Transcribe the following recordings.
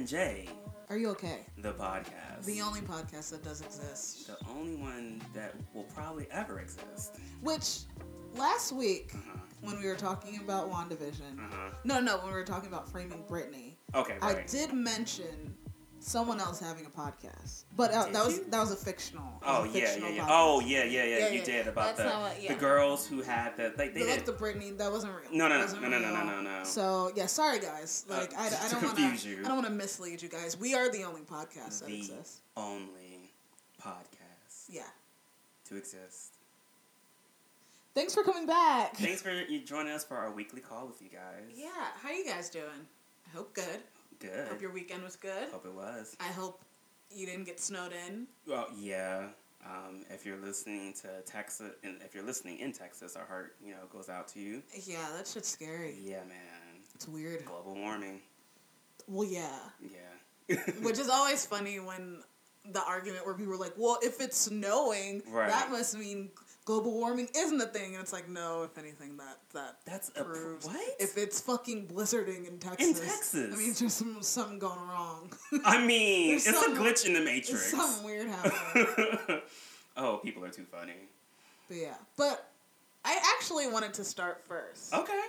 and J, Are you okay? the podcast. The only podcast that does exist. the only one that will probably ever exist. Which last week Uh-huh. when we were talking about WandaVision, Uh-huh. no, no, when we were talking about framing Britney, Okay, I did mention someone else having a podcast, but uh, that was you? that was a fictional. Oh a yeah, yeah, fictional yeah. podcast. Oh yeah, yeah, yeah. Yeah, you yeah, did about that's the what- yeah. the girls who had the like they The, did. like the Britney, that wasn't real. No, no, no, no, no, no, no, no, no. So yeah, sorry guys. Uh, Like I, I don't want confuse to. you. I don't want to mislead you guys. We are the only podcast that the exists. only podcast Yeah. to exist. Thanks for coming back. Thanks for you joining us for our weekly call with you guys. Yeah, how you guys doing? I hope good. Good. Hope your weekend was good. Hope it was. I hope you didn't get snowed in. Well, yeah. Um, if you're listening to Texas, and if you're listening in Texas, our heart, you know, goes out to you. Yeah, that shit's scary. Yeah, man. It's weird. Global warming. Well, yeah. Yeah. Which is always funny when the argument where people are like, well, if it's snowing, Right. that must mean global warming isn't a thing. And it's like, no, if anything, that that That's a pr- proves. what? If it's fucking blizzarding in Texas. In Texas. I mean, there's some, something going wrong. I mean, it's some- a glitch in the matrix. something weird happening. oh, people are too funny. but yeah. But I actually wanted to start first. Okay.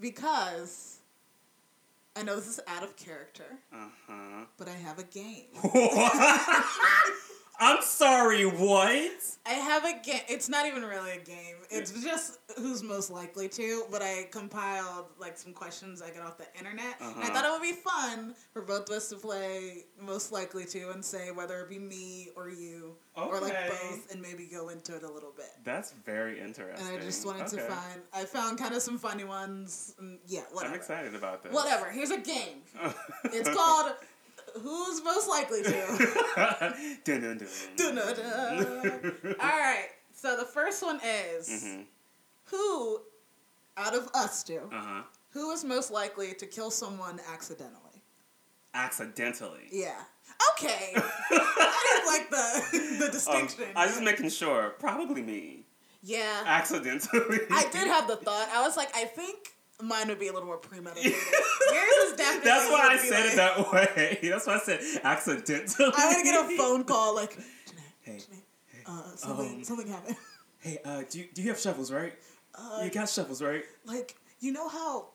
Because I know this is out of character, Uh huh. but I have a game. I'm sorry. What? I have a game. It's not even really a game. It's just who's most likely to. But I compiled like some questions I got off the internet. And I Uh-huh. thought it would be fun for both of us to play most likely to and say whether it be me or you or like both, and maybe go into it a little bit. That's very interesting. And I just wanted to find. I found kind of some funny ones. Yeah, whatever. I'm excited about this. Whatever. Here's a game. It's called Who's Most Likely to. dun, dun, dun. Dun-dun-dun. All right. So the first one is Mhm. who out of us two, Uh-huh. who is most likely to kill someone accidentally? Accidentally. Yeah. Okay. I didn't like the the Um, distinction. I was just making sure. Probably me. yeah. Accidentally. I did have the thought. I was like, I think mine would be a little more premeditated. Yours is definitely. That's why I said like- it that way. That's why I said accidentally. I'm gonna get a phone call like, Janae, Hey, Janae, uh, something, Um, something happened. hey, uh, do you, do you have shovels, right? Uh, you got shovels, right? like you know how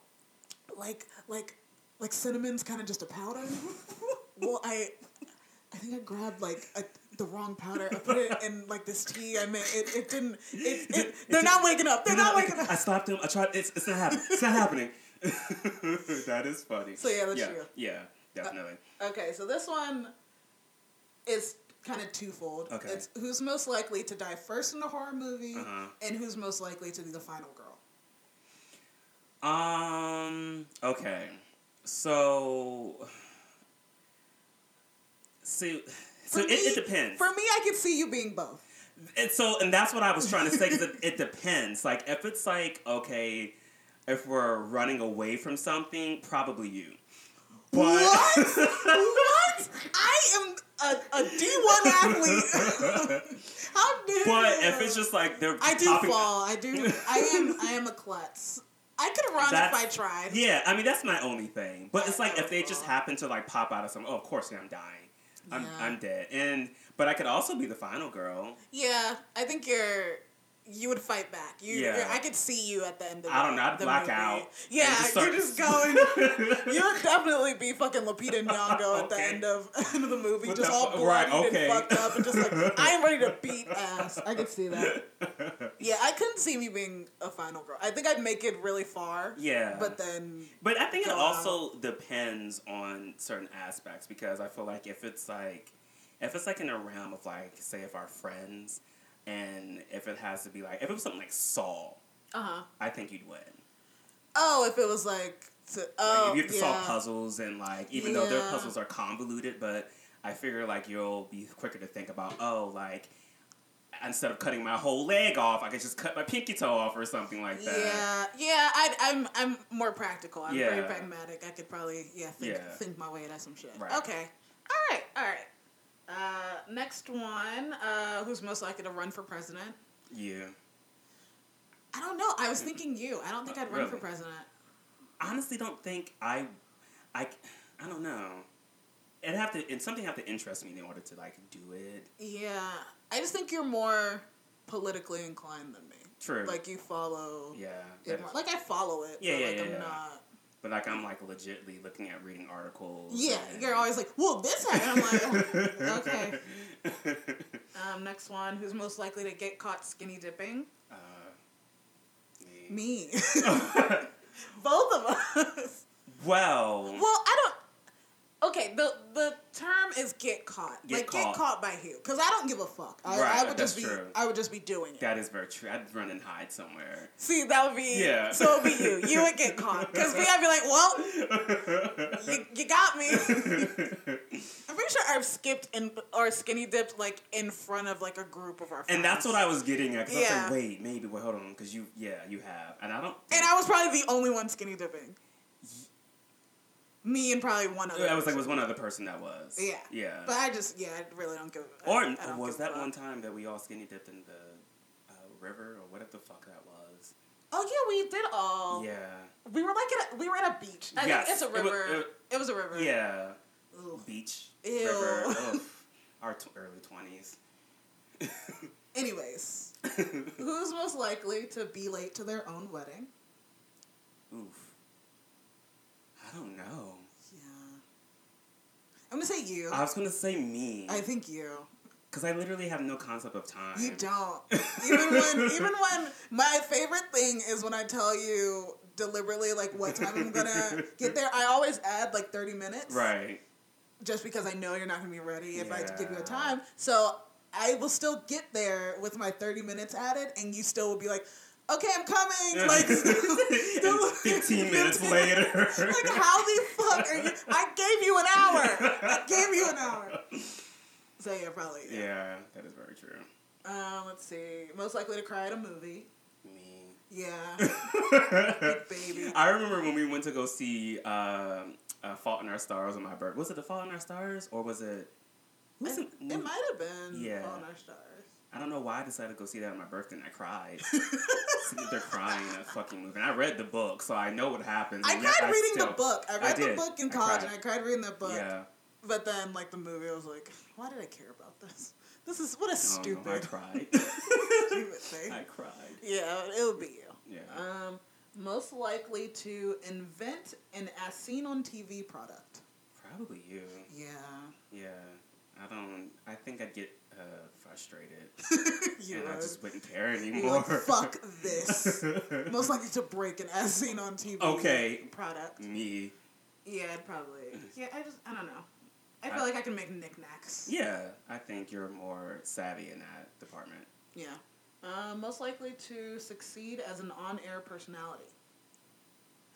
like like like cinnamon's kind of just a powder well i i think i grabbed like a, the wrong powder i put it in like this tea i mean it, it didn't it, it, they're not waking up they're not waking up. I up slapped him. I tried. It's, it's not happening. It's not happening. that is funny. So, yeah, that's yeah, you. Yeah, definitely. okay so this one is kind of twofold Okay. it's who's most likely to die first in a horror movie Uh-huh. and who's most likely to be the final girl Um. Okay. So. See. So it, me- it depends. for me i could see you being both And so, and that's what I was trying to say. 'cause it, it depends. Like, if it's like, okay, if we're running away from something, probably you. But What? what? I am a, a D1 athlete. How dare but you? if it's just like they're I do popping, fall. I do. I am. I am a klutz. I could run if I tried. Yeah, I mean that's my only thing. But it's like if they just uh-huh. happen to like pop out of some, oh, of course, I'm dying. I'm Yeah. I'm dead. And but I could also be the final girl. Yeah, I think you're. You would fight back. You, Yeah. I could see you at the end of. the I don't know, I'd black movie. out Yeah, just start- you're just going. you would definitely be fucking Lupita Nyong'o at the end of end of the movie, What just the all fu- bloody right, okay. and fucked up, and just like I am ready to beat ass. I could see that. Yeah, I couldn't see me being a final girl. I think I'd make it really far. Yeah. But then, But I think it also depends on certain aspects because I feel like if it's like if it's like in a realm of like say if our friends and if it has to be like if it was something like Saul, uh huh. I think you'd win. Oh, if it was like, to, Like oh, if you have to yeah. solve puzzles and like even though their puzzles are convoluted, but I figure like you'll be quicker to think about oh like instead of cutting my whole leg off, I could just cut my pinky toe off or something like that. Yeah, yeah. I, I'm I'm more practical. I'm very pragmatic. I could probably yeah think Yeah. think my way out of some shit. Right. Okay. All right. All right. Uh, next one. Uh, who's most likely to run for president? Yeah. I don't know. I was thinking you. I don't think I'd run for Really? president. honestly don't think I, I, I don't know. It have to, and something have to interest me in order to like do it. Yeah, I just think you're more politically inclined than me. True. Like you follow. yeah. it that more- is- like I follow it. Yeah, yeah, like yeah, I'm yeah. not. But like I'm like legitly looking at reading articles. Yeah, and- you're always like, well, this happened. I'm like, okay. Um, next one, who's most likely to get caught skinny dipping? uh, me. Me. Both of us. Well, Well, I don't. Okay, the the term is get caught. Get like caught. get caught by who? Because I don't give a fuck. I, Right, I would that's just be. true. I would just be doing it. that is very true. I'd run and hide somewhere. See, that would be. Yeah. So it'd be you. You would get caught. Because me, I'd be like, well, you, you got me. I'm pretty sure I've skipped in or skinny dipped like in front of like a group of our friends. and that's what I was getting at. Cause I was Yeah. like, wait, maybe, wait, hold on, because you, yeah, you have, and I don't. And I was probably the only one skinny dipping. Me and probably one other. I was like, was one other person that was. Yeah. Yeah. But I just, yeah, I really don't give. Or I don't was give that one time that we all skinny dipped in the uh, river or whatever the fuck that was? Oh yeah, we did all. Yeah. We were like at a, we were at a beach. I Yes, think it's a it was- river. It it- was, a river. Yeah. Ugh. Beach. Ew. River. Our t- early twenties. Anyways, who's most likely to be late to their own wedding? Oof. Oh, I don't know. Yeah. I'm gonna say you. I was gonna say me, I think you. because I literally have no concept of time. You don't. even when even when my favorite thing is when I tell you deliberately like what time I'm gonna get there. I always add like 30 minutes. Right. Just because I know you're not gonna be ready if I give you a time. So I will still get there with my 30 minutes added and you still will be like, okay, I'm coming. Like, And Fifteen minutes later. like how the fuck are you? I gave you an hour. I gave you an hour. So yeah, probably. Yeah, that is very true. Um, let's see. Most likely to cry at a movie. Me. Yeah. baby. I remember when we went to go see um, uh, Fault in Our Stars on my birthday. Was it The Fault in Our Stars or was it? Was it, it might have been Yeah. on our stars. I don't know why I decided to go see that on my birthday and I cried. They're crying in that fucking movie. And I read the book, so I know what happens. I cried reading still- the book. I I read the book in college cried. and I cried reading the book. Yeah. But then, like, the movie, I was like, why did I care about this? This is, what a Oh, no, I stupid, cried. stupid thing. I cried. Yeah, it would be you. Yeah. Um, most likely to invent an as seen on TV product. Probably you. Yeah. Yeah. I don't. I think I'd get uh, frustrated. you and I just wouldn't care anymore. like, fuck this. Most likely to break an as seen on TV Okay. product. Me. Yeah, probably. Yeah, I just, I don't know. I feel I- like I can make knickknacks. Yeah, I think you're more savvy in that department. Yeah. Uh, most likely to succeed as an on-air personality.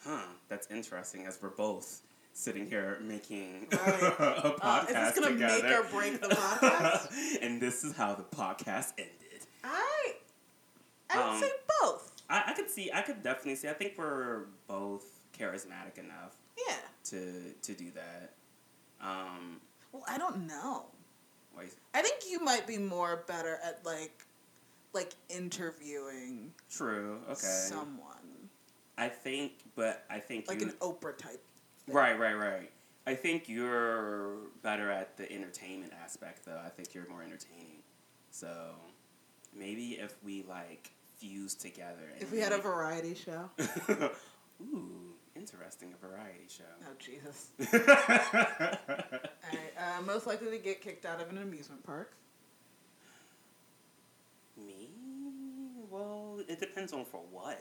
Huh, that's interesting as we're both sitting here making Right. a podcast Uh, is this gonna together. make or break the podcast? and this is how the podcast ended. I, I would Um, say both. I, I could see, I could definitely see. I think we're both charismatic enough Yeah. to to do that. Um, Well, I don't know. wait, I think you might be more better at like, like interviewing true. Okay. someone, I think, but I think like you, an Oprah type. Right, right, right. I think you're better at the entertainment aspect, though. I think you're more entertaining. So maybe if we like fuse together. and If we had a variety show. Ooh, interesting, a variety show. Oh Jesus! All right. Uh, most likely to get kicked out of an amusement park. Me? Well, it depends on for what.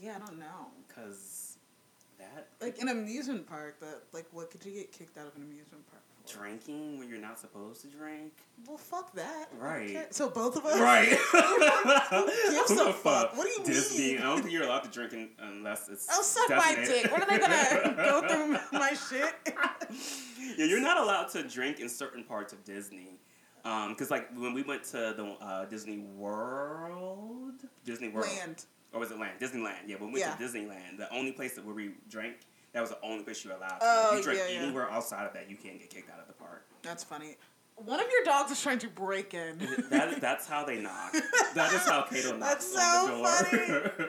Yeah, I don't know. Cause that Like an amusement park, that like what could you get kicked out of an amusement park for? drinking when you're not supposed to drink. Well, fuck that. Right. So both of us. Right. gives a the fuck? What do you Disney. mean? I don't think you're allowed to drink in, unless it's. Oh, suck my dick. What are they gonna go through my shit? yeah, you're not allowed to drink in certain parts of Disney. Because, like, when we went to the uh, Disney World, Disney World, Land. Or was it Land? Disneyland. Yeah, when we went Yeah. to Disneyland, the only place that where we drank, that was the only place you were allowed. To. Oh, if you drink yeah, yeah. anywhere outside of that, you can't get kicked out of the park. That's funny. One of your dogs is trying to break in. that, that's how they knock. That is how Kato knocks That's on so the door. Funny.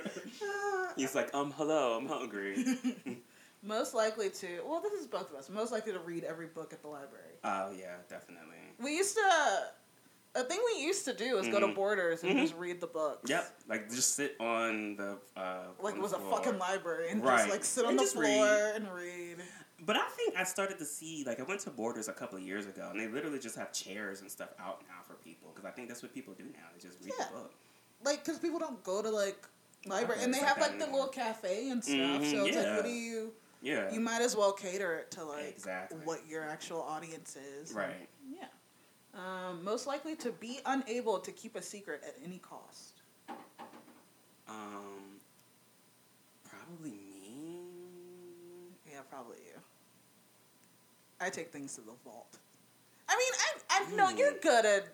He's like, um, hello, I'm hungry. Most likely to, well, this is both of us. Most likely to read every book at the library. Oh yeah, definitely. We used to, a thing we used to do is go to Mhm. Borders and Mhm. just read the books. Yep, like just sit on the uh, Like on it was a fucking library and Right. just like sit on And the floor read. and read. But I think I started to see like I went to Borders a couple of years ago, and they literally just have chairs and stuff out now for people because I think that's what people do now. They just read Yeah. the book. Like, because people don't go to like library, and they Libraries have like like the little cafe and stuff. Mhm, so it's like, what do you? Yeah. You might as well cater it to like Exactly. what your actual audience is. Right. Yeah. Um, most likely to be unable to keep a secret at any cost. Um. Probably me. Yeah, probably you. I take things to the vault. I mean, I I know you're good at.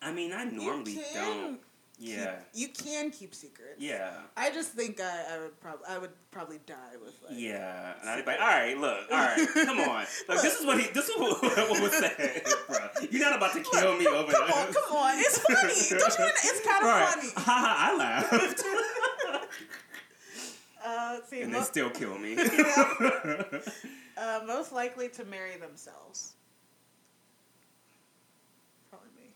I mean, I normally you can don't. keep- Yeah. you can keep secrets. Yeah. I just think I, I would probably I would probably die with like. Yeah, and I'd be like, all right, look, all right, come on. Like, this is what he, this is what, what was said, bro. You're not about to kill me over Come this. on, come on! It's funny. Don't you? It's kind of Right. funny. Haha, I laughed. Uh, see. and mo- they still kill me. uh, most likely to marry themselves. Probably me.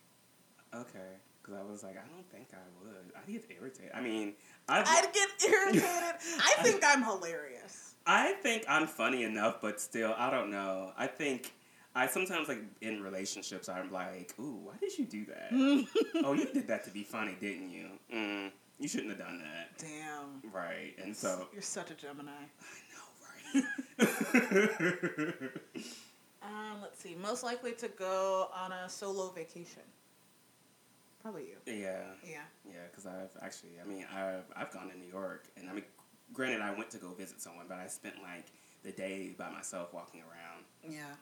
okay, because I was like, I don't think I would. I'd get irritated. I mean, I've, I'd get irritated. I think I'm hilarious. I think I'm funny enough, but still, I don't know. I think I sometimes like in relationships, I'm like, ooh, why did you do that? oh, you did that to be funny, didn't you? Mm, you shouldn't have done that. Damn. Right, and so You're such a Gemini. I know, right? Um, let's see. Most likely to go on a solo vacation. Probably you. yeah, Yeah. yeah, because I've actually, I mean, I've I've gone to New York, and I mean, granted, I went to go visit someone, but I spent like the day by myself walking around. Yeah.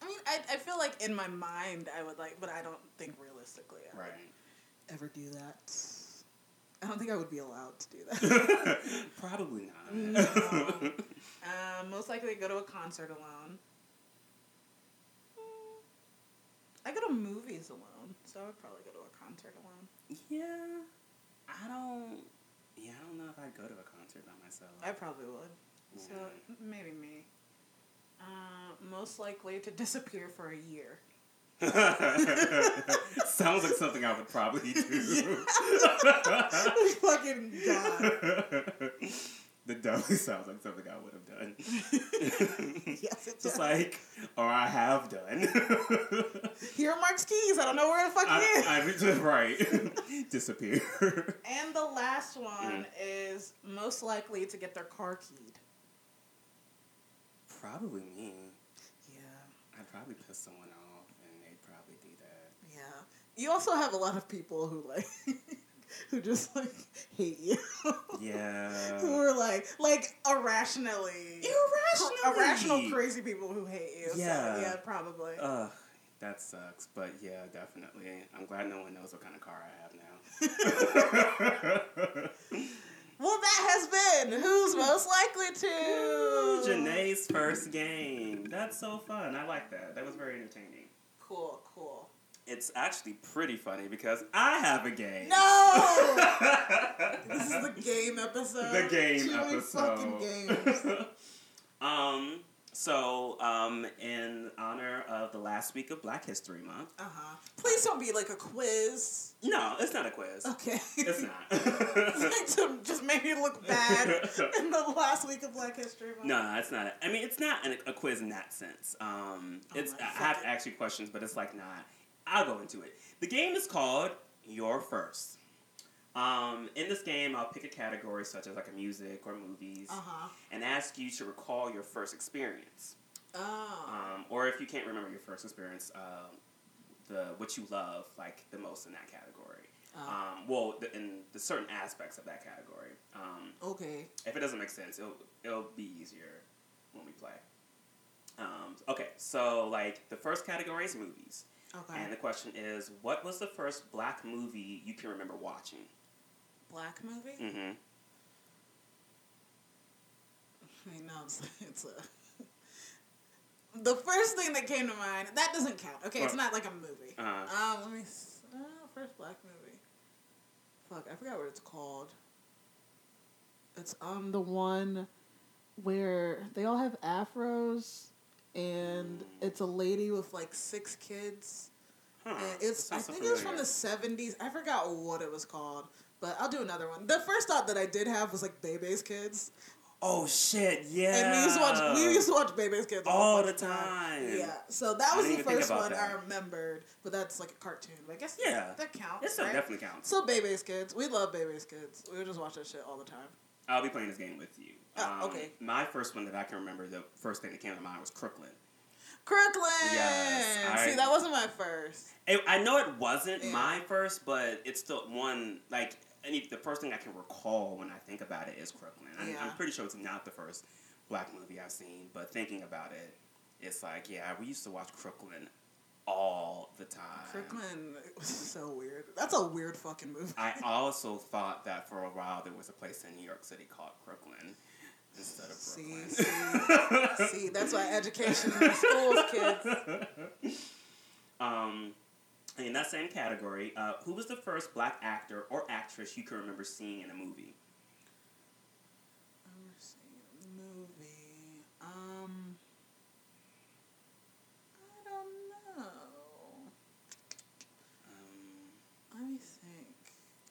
I mean, I, I feel like in my mind I would like, but I don't think realistically I Right. would ever do that. I don't think I would be allowed to do that. Probably not. No. um, most likely go to a concert alone. Mm, I go to movies alone, so I would probably go to a concert alone. yeah, I don't. Yeah, I don't know if I'd go to a concert by myself. I probably would. So Yeah. m- maybe me. Uh, most likely to disappear for a year. Sounds like something I would probably do. Fucking god. That definitely sounds like something I would have done. yes, it Just does. like, or I have done. Here are Marc's keys. I don't know where the fuck he is. I, I just right disappear. and the last one Mm. is most likely to get their car keyed. Probably me. Yeah. I'd probably piss someone off, and they'd probably do that. Yeah. You also have a lot of people who like who just like hate you. Yeah. who are like like irrationally Irrationally. irrational crazy people who hate you. Yeah. So, yeah, probably. Ugh, that sucks. But yeah, definitely. I'm glad no one knows what kind of car I have now. well, that has been who's most likely to Janae's first game. That's so fun. I like that. That was very entertaining. Cool, cool. It's actually pretty funny because I have a game. No! this is the game episode. the game Chewy episode. Fucking games. um. So, um, in honor of the last week of Black History Month. Uh huh. Please don't be like a quiz. No, it's not a quiz. Okay. It's not. to just make me look bad in the last week of Black History Month. No, it's not. I mean, it's not an, a quiz in that sense. Um, Oh it's I have to ask you questions, but it's like not. I'll go into it. The game is called Your First. Um, in this game, I'll pick a category such as like a music or movies, Uh huh. and ask you to recall your first experience. Oh. Um, or if you can't remember your first experience, um, the what you love like the most in that category. Oh. Um, well, the, in the certain aspects of that category. Um, okay. if it doesn't make sense, it'll it'll be easier when we play. Um, okay, so like the first category is movies, Okay. and the question is, what was the first black movie you can remember watching? Black movie? Mm-hmm. I know it's, it's a. the first thing that came to mind that doesn't count. Okay, it's not like a movie. Uh-huh. Um, let me. Uh, first black movie. Fuck, I forgot what it's called. It's um the one where they all have afros, and it's a lady with like six kids. Huh. And it's I think it was from the seventies. I forgot what it was called, but I'll do another one. The first thought that I did have was like Bebe's Kids, Oh shit! Yeah. and we used to watch we used to watch Bebe's Kids All the of time. Yeah, so that was the first one I remembered, but that's like a cartoon. But I guess Yeah. that counts. It right? definitely counts. So Bebe's Kids, we love Bebe's Kids. We would just watch that shit all the time. I'll be playing this game with you. Oh, um, okay. My first one that I can remember, the first thing that came to mind was Crooklyn. Crooklyn. Yes, I- See, that wasn't my first. It, I know it wasn't Yeah. my first, but it's still one like. Any, the first thing I can recall when I think about it is Crooklyn. I'm, Yeah. I'm pretty sure it's not the first black movie I've seen, but thinking about it, it's like yeah, we used to watch Crooklyn all the time. Crooklyn was so weird. That's a weird fucking movie. I also thought that for a while there was a place in New York City called Crooklyn instead of Brooklyn. see, see, see that's why education in schools, kids. Um, in that same category, uh, who was the first black actor or actress you can remember seeing in a movie? Ever seen a movie? Um, I don't know. Um, Let me think.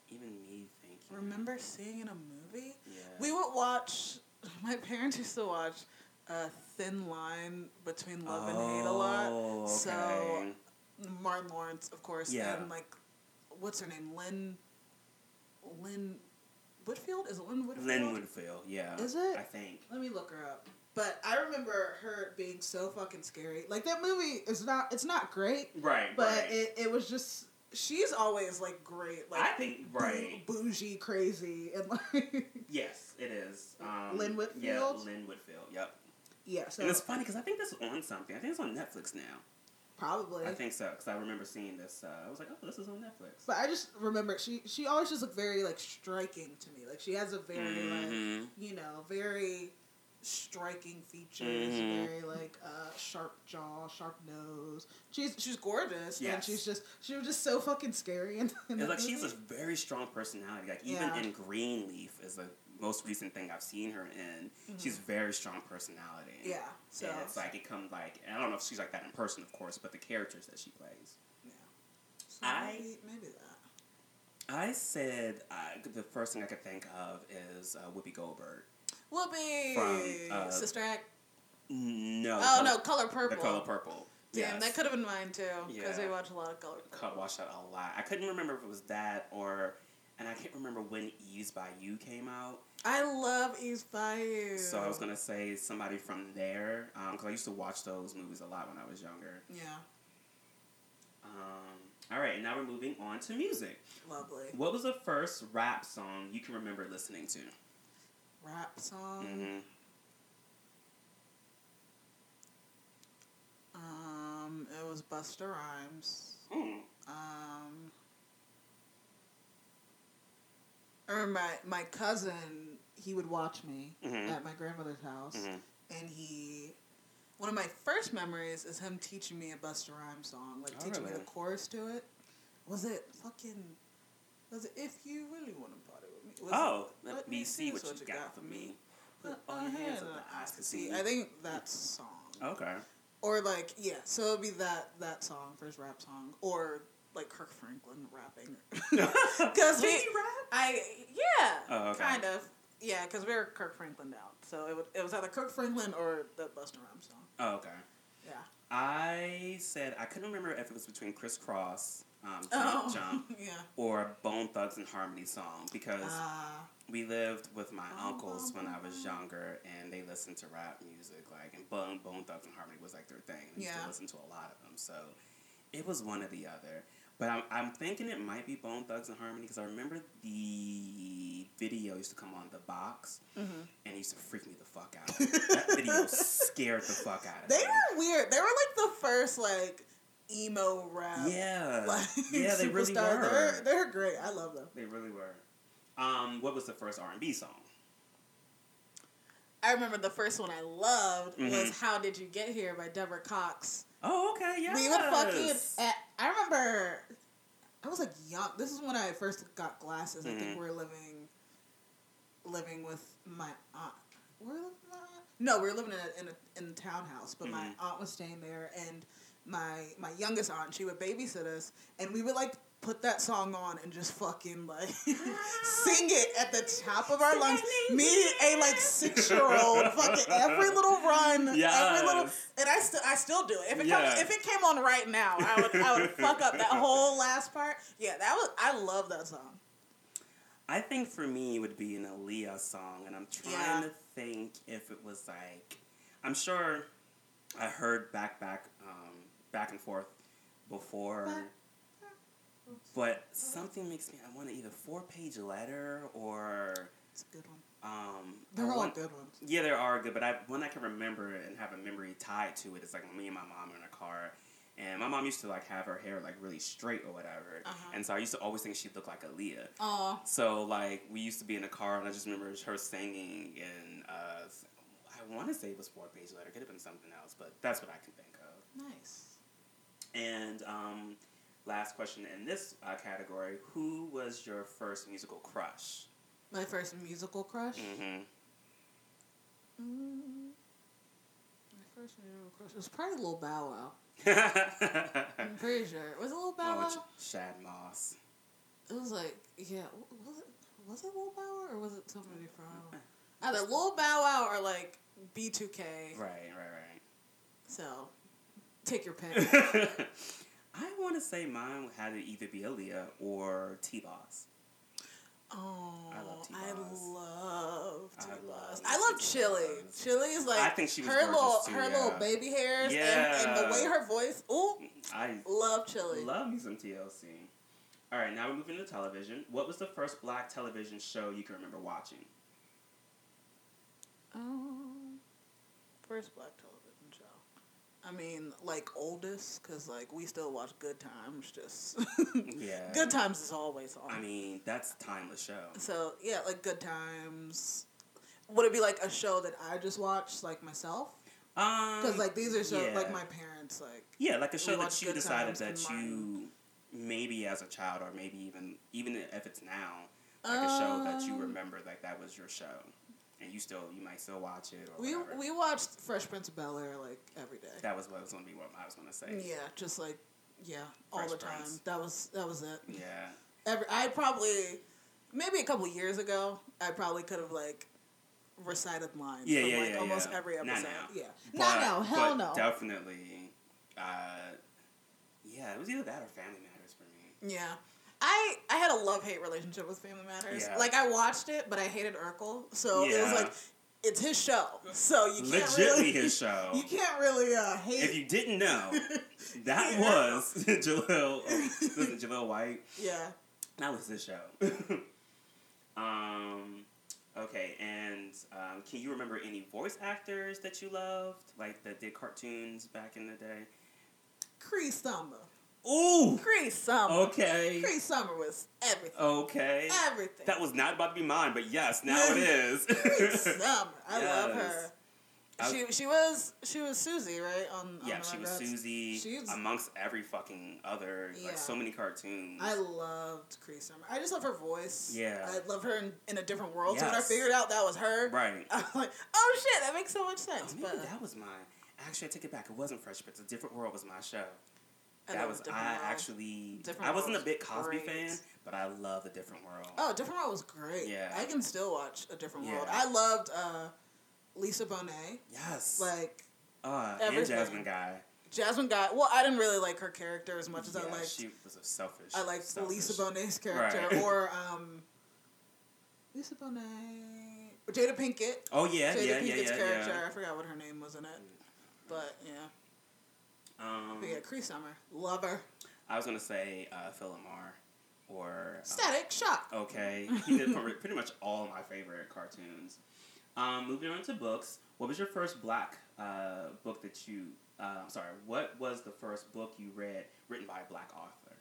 even me thinking. Remember seeing in a movie? Yeah. We would watch. My parents used to watch a Thin Line Between Love and Hate a lot. Oh, So okay. Martin Lawrence, of course, Yeah. and like, what's her name? Lynn. Lynn Woodfield? Is it Lynn Whitfield? Lynn Woodfield, yeah. Is it? I think. Let me look her up. But I remember her being so fucking scary. Like that movie is not. It's not great, Right, but right. it, it was just. She's always like great. Like I think- right. bougie, crazy, and like yes, it is. Um, Lynn Yeah, Lynn Whitfield, yep. yeah. So and it's funny because I think this is on something. I think it's on Netflix now. probably. I think so because I remember seeing this. Uh, I was like, oh, this is on Netflix. But I just remember she she always just looked very like striking to me. Like she has a very like Mhm. you know very striking features, Mhm. very like uh, sharp jaw, sharp nose. She's she's gorgeous and she's just she was just so fucking scary. And like she's a very strong personality. Like even Yeah. in Greenleaf is the most recent thing I've seen her in. She's very strong personality. Mm-hmm. yeah. So and it's like it comes like I don't know if she's like that in person, of course, but the characters that she plays. yeah. So I- maybe, maybe that. I said uh, the first thing I could think of is uh, Whoopi Goldberg. Whoopi, From, uh, Sister Act. No. Oh Color- no, Color Purple. The color purple. Damn, Yes. that could have been mine too. Because Yeah. we watch a lot of Color Cut Purple. watched that a lot. I couldn't remember if it was that or, and I can't remember when Eve's by You came out. I love Eve's Bayou. So I was gonna say somebody from there, because I used to watch those movies a lot when I was younger. Yeah, Um, all right, and now we're moving on to music. lovely What was the first rap song you can remember listening to? Rap song. Mm-hmm. Um, it was Busta Rhymes. Mm. Um, I remember my, my cousin, he would watch me Mhm. at my grandmother's house, Mhm. and he, one of my first memories is him teaching me a Busta Rhymes song, like Oh, teaching me the chorus to it. Was it fucking, was it If You Really Want to Party With Me? Was Oh, it, let me see what you got for me. Put all your hands up the eyes to see. I think that's song. Okay. Or like yeah, so it'd be that that song first rap song, or like Kirk Franklin rapping. Because we, rap? I yeah, Oh, okay. kind of yeah, because we were Kirk Franklin out, so it would it was either Kirk Franklin or the Busta Rhymes song. Oh, okay. Yeah. I said I couldn't remember if it was between Kris Kross, um, Jump, Oh Jump, yeah. or Bone Thugs and Harmony song because Ah. we lived with my Bum, uncles when I was younger, and they listened to rap music like and Bone Bone Thugs and Harmony was like their thing. We used Yeah. to listen to a lot of them, so it was one or the other. But I'm, I'm thinking it might be Bone Thugs and Harmony because I remember the video used to come on the box Mhm. and it used to freak me the fuck out. that video scared the fuck out of They me. They were weird. They were like the first like emo rap. Yeah, Like, yeah, they really were. They're they're great. I love them. They really were. Um, what was the first R and B song? I remember the first one I loved Mhm. was "How Did You Get Here" by Deborah Cox. Oh, okay, yeah. We would fucking. At, I remember. I was like young. This is when I first got glasses. I Mhm. think we were living, living with my aunt. Were we living with my aunt? No, we were living in a in a, in a townhouse, but my Mhm. aunt was staying there, and my my youngest aunt she would babysit us, and we would like put that song on and just fucking like sing it at the top of our lungs. Me, a like six year old, fucking every little run, every little, and I still I still do it. If it Yeah. comes, if it came on right now, I would I would fuck up that whole last part. Yeah, that was I love that song. I think for me it would be an Aaliyah song, and I'm trying Yeah. to think if it was like, I'm sure I heard back, back, back and forth before, Back, but something makes me I want to either four page letter or It's a good one. um. They're I all good ones. Yeah, they are good, but I one I can remember and have a memory tied to it is like me and my mom in a car, and my mom used to like have her hair like really straight or whatever, Uh-huh. and so I used to always think she looked like Aaliyah. Oh, So like we used to be in a car, and I just remember her singing, and uh, I want to say it was four page letter, could have been something else, but that's what I can think of. nice. And um, last question in this uh, category: Who was your first musical crush? My first musical crush. Mm-hmm. Mm, my first musical crush was probably Lil Bow Wow. I'm pretty sure. Was it Lil Bow oh, Wow? Ch- Shad Moss. It was like, yeah, was it was it Lil Bow Wow or was it somebody from either Lil Bow Wow or like B2K? Right, right, right, So, take your pick. I want to say mine had to either be Aaliyah or T-Boz. Oh, I love T-Boz. I love I love I love T-Boz. Chili. Chili is like I think she was her little too, her yeah. little baby hairs and, and the way her voice. Ooh, I love Chili. love me some TLC. All right, now we're moving to television. What was the first black television show you can remember watching? Um, first black television. I mean, like oldest, cause like we still watch Good Times. Just Yeah. Good Times is always on. I mean, that's a timeless show. so yeah, like Good Times. Would it be like a show that I just watched like myself? Um, Because like these are shows yeah. like my parents like. yeah, like a show that you decided that you maybe as a child or maybe even even if it's now like a show that you Um, remember like that was your show and you still you might still watch it or We whatever. we watched Fresh Prince of Bel Air like every day. that was what was gonna be what I was gonna say. Yeah, just like yeah, all Fresh the time. Prince. That was that was it. Yeah. Every I probably maybe a couple years ago I probably could have like recited lines Yeah, from yeah, like yeah, almost yeah. every Not episode. now. Yeah, But- not now. Hell but no. Definitely. Uh, yeah, it was either that or Family Matters for me. Yeah. I, I had a love hate relationship with Family Matters. Yeah. Like I watched it, but I hated Urkel, so it was like it's his show, so you can't Legitly really his show. You can't really uh, hate. If you didn't know, that Yeah. was Jaleel. Oh, was it Jaleel White? yeah. That was his show. um, okay, and um, can you remember any voice actors that you loved, like that did cartoons back in the day? Cree Summer. Ooh. Cree Summer. Okay. Cree Summer was everything. Okay. Everything. That was not about to be mine, but yes, now it is. Cree. Summer. I love her. I- She she was she was Susie right on. yeah, on she was. Susie She's- amongst every fucking other Yeah. like so many cartoons. I loved Cree Summer. I just love her voice. Yeah. I love her in, in a different world. So when I figured out that was her, right. I'm like, oh shit, that makes so much Oh, sense. maybe but that was mine. Actually, I take it back. It wasn't Fresh Prince. A Different World was my show. I that was Different I World. actually. Different I wasn't a big Cosby great. fan, but I love the Different World. Oh, Different World was great. Yeah. I can still watch a Different World. I loved uh, Lisa Bonet. yes. Like uh, and. Jasmine Guy. Jasmine Guy. Well, I didn't really like her character as much as yeah, I liked. she was a selfish. I liked selfish. Lisa Bonet's character Right. or um, Lisa Bonet. Jada Pinkett. Oh yeah, Jada yeah, yeah, Pinkett's yeah, character. yeah. I forgot what her name was in it. But yeah. Um, yeah, Cree Summer. Love her. I was gonna say uh, Phil LaMarr, or um, Static Shock. Okay, he did pretty pretty much all my favorite cartoons. Um, moving on to books, what was your first black uh, book that you? Uh, I'm sorry, what was the first book you read written by a black author?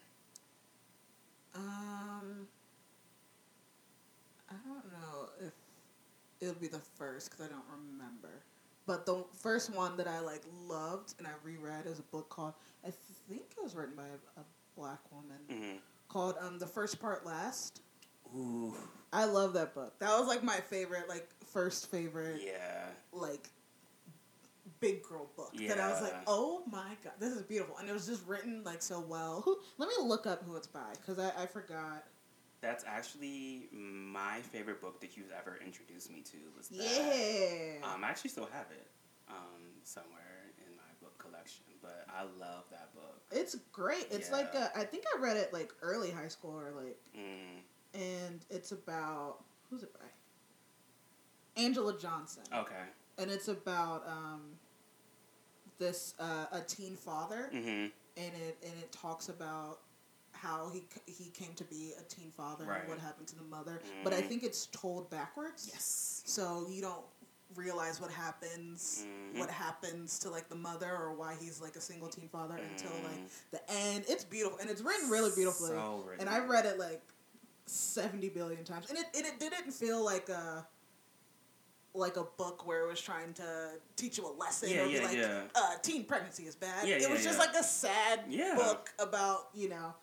Um, I don't know if it'll be the first because I don't remember. But the first one that I like loved and I reread is a book called I think it was written by a, a black woman hmm called um the first part last. Ooh, I love that book. That was like my favorite, like first favorite, yeah. like big girl book. That I was like, oh my god, this is beautiful, and it was just written like so well. Who? Let me look up who it's by because I, I forgot. That's actually my favorite book that you've ever introduced me to. Was that. Yeah. Um, I actually still have it um, somewhere in my book collection, but I love that book. It's great. It's like Yeah. a, I think I read it like early high school or like, Mm, and it's about who's it by? Angela Johnson, okay. and it's about um, this uh, a teen father, Mm-hmm. and it and it talks about how he he came to be a teen father Right. and what happened to the mother. But I Mhm. think it's told backwards. Yes. So you don't realize what happens Mhm. what happens to like the mother or why he's like a single teen father until like Mm. the end. It's beautiful and it's written really beautifully. So written. and I read it like seventy billion times, and it and it didn't feel like a like a book where it was trying to teach you a lesson Yeah, or be yeah, like yeah. uh, teen pregnancy is bad. Yeah, it yeah, was just like a sad Yeah. book about you know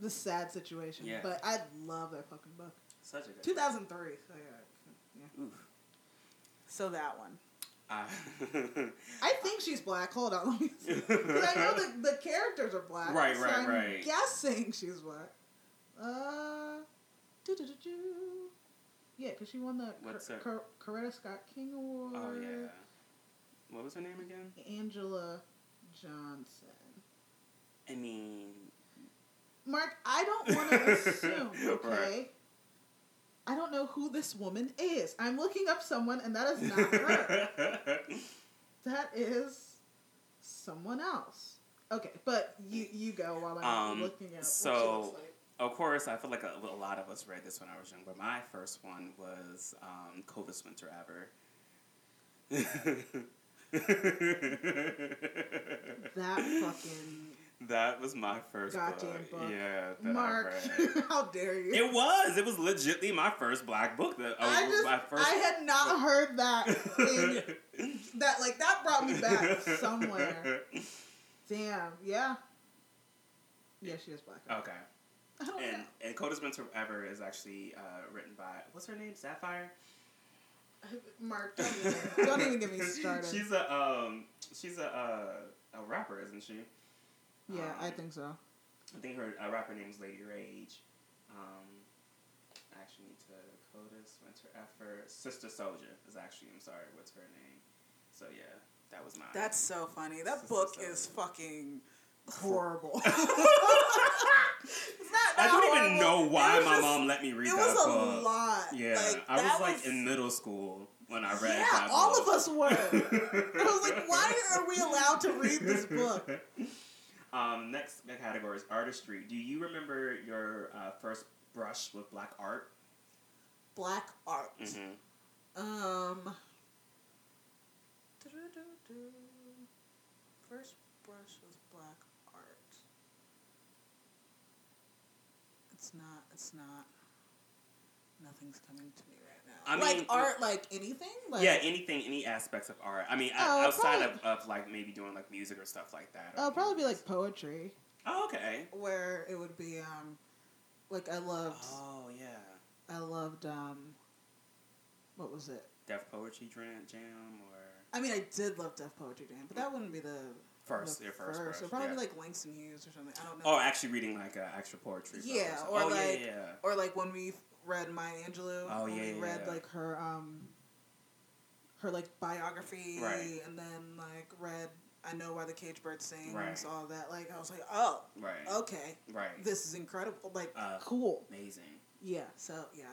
the sad situation. Yeah. But I love that fucking book. Such a good. Two thousand three. So yeah. yeah. Oof. So that one. I I think she's black. Hold on, let me see. 'Cause I know the, the characters are black. Right, so right, I'm right. Guessing she's black. Uh, doo-doo-doo-doo. yeah, because she won the What's Cor- her- Cor- Coretta Scott King Award. oh yeah. What was her name again? Angela Johnson. I mean, Marc, I don't want to assume. Okay. Right. I don't know who this woman is. I'm looking up someone, and that is not her. that is someone else. Okay, but you you go while I'm Um, looking at what she so- looks like. of course, I feel like a, a lot of us read this when I was young, but my first one was um, Coldest Winter Ever. That fucking That was my first goddamn book. book. Yeah, that Marc, how dare you? It was. It was legitly my first black book. That oh, I just my first. I had not heard that in that like that brought me back somewhere. Damn, yeah. Yeah, she is black. okay, I don't and know. and Coldest Winter Ever is actually uh, written by what's her name? Sapphire. Marc, don't even, don't even get me started. She's a um. She's a uh, a rapper, isn't she? Yeah, I um, think so. I think her uh, rapper name is Lady Rage. Um, I actually need to Coldest Winter Effort. Sister Souljah is actually. I'm sorry. What's her name? So yeah, that was mine. That's so funny. That Sister book Soldier. is fucking horrible. I don't even know why my just- mom let me read It that was a book. lot. Yeah, like, I was that like in middle school when I read Yeah, that all book. of us were. I was like, why are we allowed to read this book? Um, next category is artistry. Do you remember your uh, first brush with black art? Black art. Mm-hmm. Um. First brush was black art. It's not. It's not. Nothing's coming to me right now. I like art, like anything. Like, yeah, anything, any aspects of art. I mean, Oh, outside probably- of, of like maybe doing like music or stuff like that. Oh, probably be like poetry, Oh, okay. where it would be um, like I loved. Oh yeah, I loved um. What was it? Def Poetry Jam, Jam or I mean, I did love Def Poetry Jam, but that wouldn't be the first, the your first. Or probably yeah. like Langston Hughes or something. I don't know. Oh, actually reading like uh, actual poetry. Yeah, or oh, like- yeah, yeah. or like when we read Maya Angelou. Oh, when yeah, read yeah. like her um her like biography Right. and then like read I Know Why the Cage Bird Sings, Right. all that. Like I was like, Oh, right, okay. right, This is incredible. Like Uh, cool. amazing. Yeah, so yeah.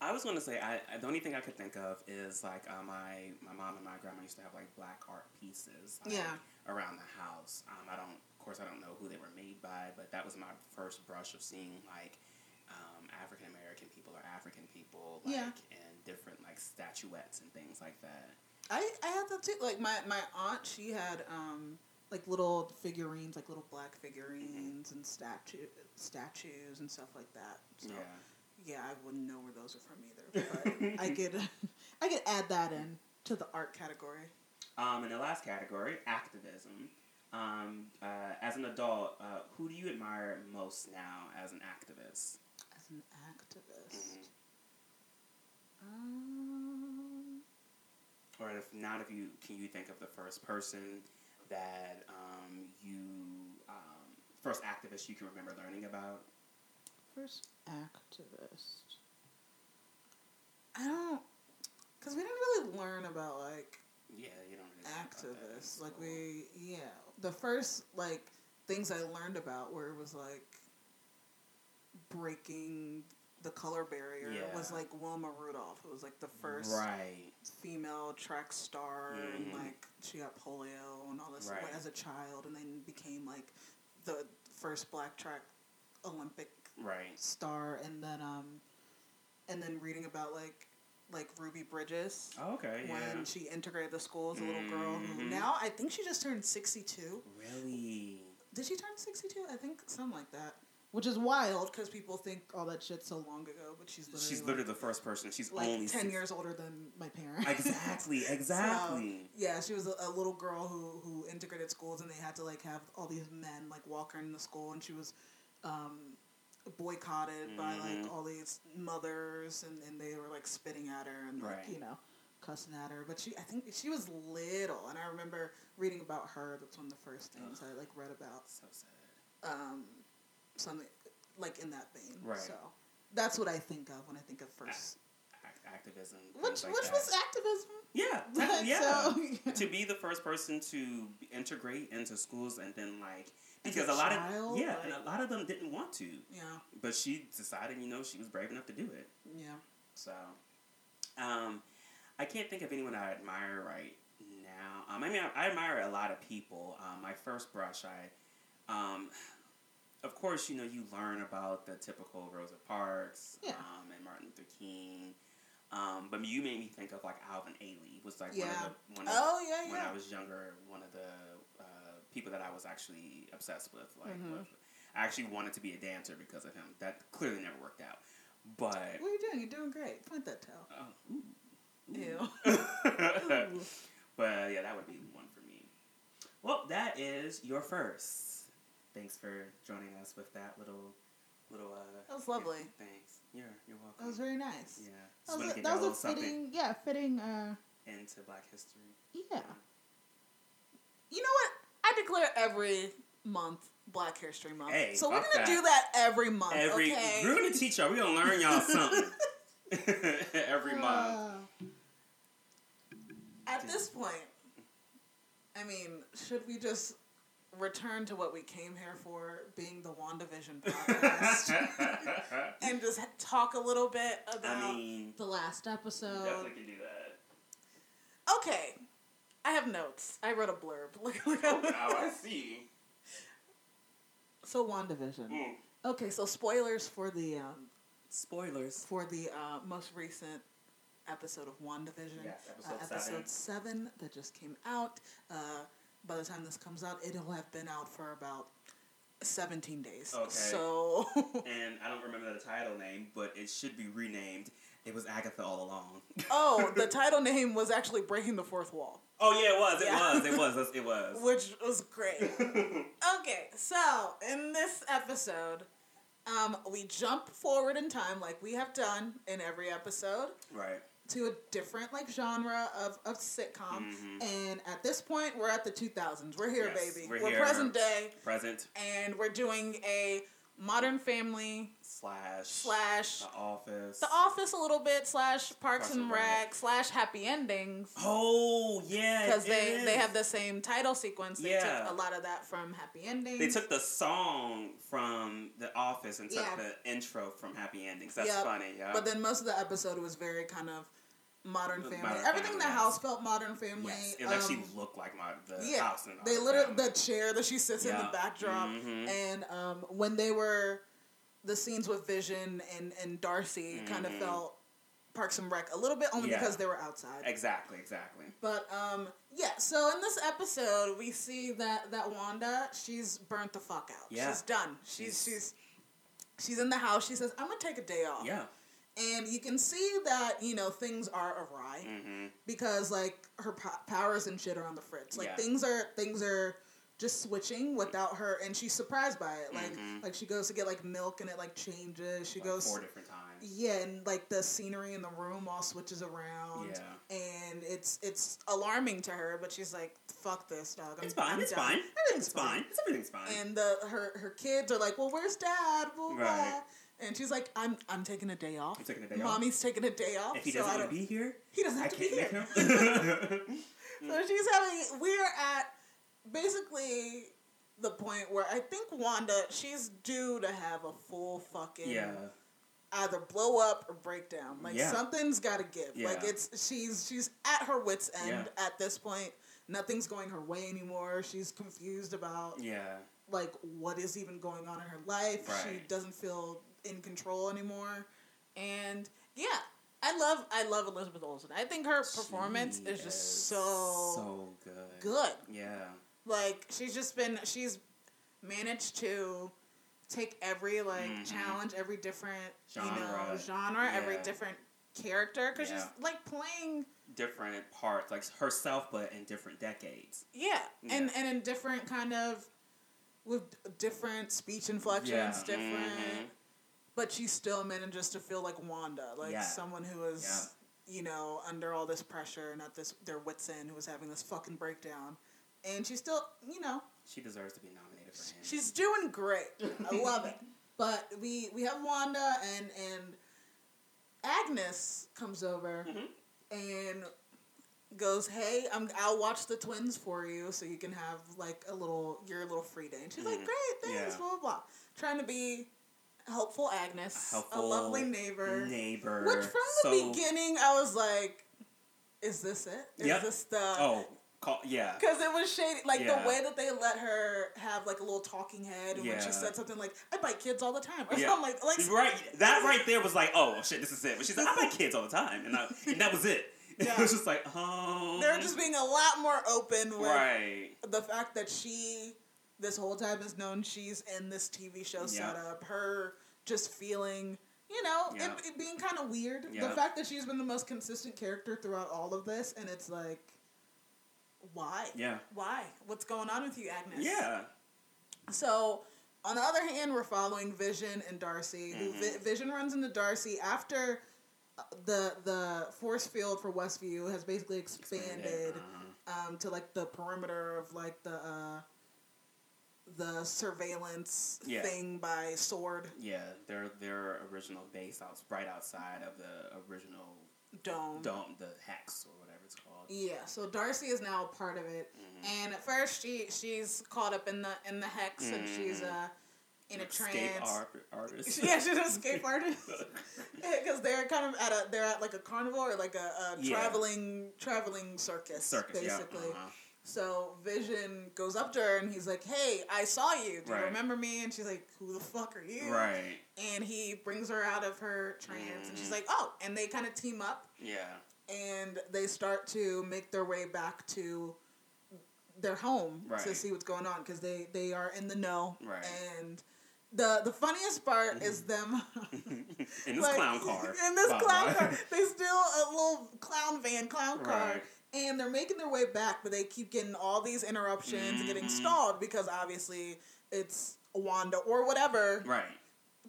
I was gonna say I, the only thing I could think of is like uh, my my mom and my grandma used to have like black art pieces like, Yeah. around the house. Um, I don't, of course, I don't know who they were made by, but that was my first brush of seeing like African American people or African people like Yeah. and different like statuettes and things like that. I, I had that too. Like my, my aunt, she had um like little figurines, like little black figurines and statue statues and stuff like that. So Yeah. yeah, I wouldn't know where those are from either. But I could I could add that in to the art category. Um, in the last category, activism. Um, uh, as an adult, uh, who do you admire most now as an activist? As an activist. Mhm. Um, Or if not, if you can you think of the first person that um, you um, first activist you can remember learning about? first activist. I don't, because we didn't really learn about like Yeah, you don't really think about that in activists. Like we, yeah, the first like things I learned about where it was like breaking the color barrier was like Wilma Rudolph. It was like the first right. female track star, Mhm. and like she got polio and all this Right. as a child, and then became like the first black track Olympic Right. star, and then um, and then reading about like like Ruby Bridges Oh, okay. Yeah. when she integrated the school as a little girl who Mhm. now I think she just turned sixty two. really. Did she turn sixty two? I think something like that. Which is wild because people think all that shit so long ago, but she's literally She's like, literally the first person. She's like only ten six- years older than my parents. Exactly. Exactly. Yeah, she was a, a little girl who who integrated schools, and they had to like have all these men like walk her in the school, and she was um, boycotted by Mhm. like all these mothers, and, and they were like spitting at her and like Right. you know cussing at her. But she, I think she was little, and I remember reading about her. That's one of the first things I like read about. So sad. Um, something like in that vein. Right. So that's what I think of when I think of first. Act- activism. Which like which that. was activism. Yeah, Like, yeah. so- to be the first person to integrate into schools and then like because a a, lot child, of yeah, like- and a lot of them didn't want to, Yeah, but she decided, you know, she was brave enough to do it. yeah. So, um, I can't think of anyone I admire right now. Um, I mean, I, I admire a lot of people. Um, my first brush, I, um, of course, you know, you learn about the typical Rosa Parks Yeah. um, and Martin Luther King. Um, but you made me think of like Alvin Ailey was like Yeah. one of the one of Oh yeah, when. I was younger, one of the uh, people that I was actually obsessed with. Like, Mhm. with, I actually wanted to be a dancer because of him. That clearly never worked out. But What are you doing? You're doing great. Point that toe. oh, ooh. Ew. Ooh. but yeah, that would be one for me. Well, that is your first. Thanks for joining us with that little, little. Uh, That was lovely. yeah, Thanks. You're you're welcome. That was very nice. Yeah. That Just was, a, that was a fitting, yeah, fitting. Uh, into Black History. yeah. You know what? I declare every month Black History Month. Hey, so we're gonna that. do that every month. Every okay? we're gonna teach y'all. We're gonna learn y'all something every month. Uh, at this point, I mean, should we just return to what we came here for, being the WandaVision podcast, and just talk a little bit about I mean, the last episode? definitely can do that. Okay, I have notes. I wrote a blurb. Look, look Oh, at now I see. So WandaVision. Mm. Okay, so spoilers for the um, Spoilers. for the uh, most recent episode of WandaVision. Yes, episode uh, episode seven that just came out. Uh, by the time this comes out, it'll have been out for about seventeen days. Okay. So And I don't remember the title name, but it should be renamed. It was Agatha all along. oh, the title name was actually Breaking the Fourth Wall, Oh yeah, it was. It was. It was. It was. which was great. Okay, so in this episode, um, we jump forward in time like we have done in every episode right. To a different like genre of, of sitcom. Mhm. And at this point, we're at the 2000s. We're here, Yes, baby. we're We're, here. present day, Present and we're doing a Modern Family slash slash The Office. The Office a little bit slash Parks, Parks and Rec. slash Happy Endings. Oh yeah, Because they, is. they have the same title sequence. They Yeah. took a lot of that from Happy Endings. They took the song from The Office and took Yeah. the intro from Happy Endings. That's Yep. funny, yeah. But then most of the episode was very kind of Modern Modern Family. Everything in the house felt Modern Family. yes, it Um, actually looked like my the yeah, house in they Modern literally Family. the chair that she sits in the Yeah. backdrop, Mhm. and um, when they were the scenes with Vision and and Darcy kind of felt Parks and Rec a little bit only Yeah. because they were outside. Exactly, exactly. But um, yeah. So in this episode, we see that that Wanda, she's burnt the fuck out. Yeah. She's done. She's She's- she's she's in the house. She says, "I'm gonna take a day off." Yeah. And you can see that you know things are awry Mm-hmm. because like her po- powers and shit are on the fritz. Like Yeah. things are things are just switching without her, and she's surprised by it. Like Mhm. like she goes to get like milk and it like changes. She Like goes four different times. yeah, and like the scenery in the room all switches around. Yeah. And it's it's alarming to her, but she's like, "Fuck this, dog. I'm, It's fine. I'm it's done. fine. Everything's It's fine. It's everything's fine. And the her her kids are like, "Well, where's dad?" Blah, blah. Right. And she's like, "I'm I'm taking a day off. I'm taking a day off. Mommy's taking a day off. if he so doesn't I want to be here, he doesn't I have to be here." So she's having. We're at basically the point where I think Wanda she's due to have a full fucking yeah. either blow up or break down. Like Yeah. something's got to give. Like it's she's she's at her wits end Yeah. at this point. Nothing's going her way anymore. She's confused about Yeah. like what is even going on in her life. She doesn't feel in control anymore. And yeah, I love I love Elizabeth Olsen. I think her performance She is just so, so good. good. Yeah. Like she's just been she's managed to take every like Mhm. challenge, every different you know Genre. genre, every different character because Yeah. she's like playing Different parts, like herself, but in different decades. yeah, and Yeah. and in different kind of with different speech inflections, Yeah. different. Mhm. But she still manages to feel like Wanda, like Yeah. someone who is you know under all this pressure and at this their wits end, who was having this fucking breakdown, and she still you know She deserves to be nominated for him. She's doing great. I love it. But we we have Wanda and and Agnes comes over Mhm. and goes, "Hey, I'm I'll watch the twins for you so you can have like a little your little free day." And she's like, Mhm. "Great, thanks." Yeah. Blah blah blah. Trying to be helpful Agnes, A helpful a lovely neighbor. Neighbor. Which from the so, beginning I was like, "Is this it? Is Yep. this the?" Oh, call, yeah. Because it was shady. Like Yeah. the way that they let her have like a little talking head, and when she said something like, "I bite kids all the time," or Yeah. something like, like Right, that right there was like, oh shit, this is it. But she's like, I like kids all the time, and, I, and that was it. Yeah. it was just like, oh, they're just being a lot more open with right. the fact that she, this whole time, has known she's in this TV show Yeah. setup. Her just feeling. You know, Yeah. it, it being kind of weird. The fact that she's been the most consistent character throughout all of this, and it's like, why? Yeah, Why? What's going on with you, Agnes? yeah, So, on the other hand, we're following Vision and Darcy. Who Vi- Mhm. Vision runs into Darcy after uh, the the force field for Westview has basically expanded Uh-huh. um, to like the perimeter of like the uh, the surveillance Yeah. thing by Sword yeah. Their their original base out right outside of the original Dome. dome, the hex or whatever it's called. Yeah, so Darcy is now a part of it, Mhm. and at first she she's caught up in the in the hex, and she's uh in a trance. art, artist. yeah, she's an escape artist. because they're kind of at a they're at like a carnival or like a, a Yeah. traveling traveling circus, Circus, basically. yeah. uh-huh. So Vision goes up to her and he's like, "Hey, I saw you. Do you remember me?" And she's like, "Who the fuck are you?" Right. And he brings her out of her trance, and she's Mhm. like, "Oh!" And they kind of team up, Yeah. and they start to make their way back to their home to see what's going on because they they are in the know. Right. And the the funniest part is them. in this like, clown car. In this clown car. They steal a little clown van, clown car. Right. And they're making their way back, but they keep getting all these interruptions and getting Mhm. stalled because obviously it's Wanda or whatever Right.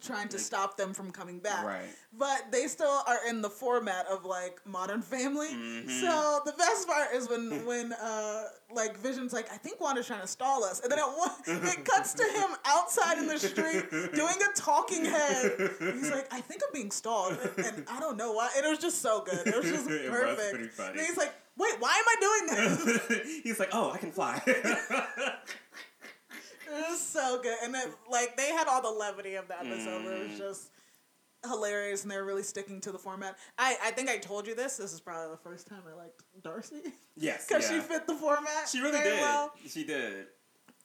trying to Like- stop them from coming back. Right. But they still are in the format of like Modern Family. Mhm. So the best part is when when uh like Vision's like I think Wanda's trying to stall us, and then it it cuts to him outside in the street doing a talking head. He's like I think I'm being stalled, and, and I don't know why. And it was just so good. It was just It was perfect. pretty funny. And he's like, wait, why am I doing this? He's like, oh, I can fly. It was so good, and then like they had all the levity of the episode. Where it was Mm. just hilarious, and they're really sticking to the format. I I think I told you this. This is probably the first time I liked Darcy yes. because yeah. she fit the format. She really did. Well. She did.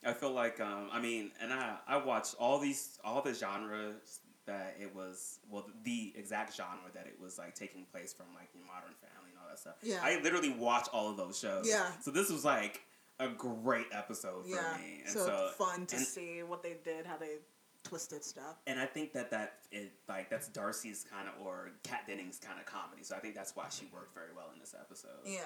I feel like um, I mean, and I I watched all these all the genres that it was well the exact genre that it was like taking place from like Modern Family that stuff. Yeah. I literally watch all of those shows. Yeah. So this was like a great episode for Yeah, me, and so, so, fun to see what they did, how they twisted stuff. And I think that that is like that's Darcy's kind of or Kat Dennings kind of comedy. So I think that's why she worked very well in this episode. Yeah.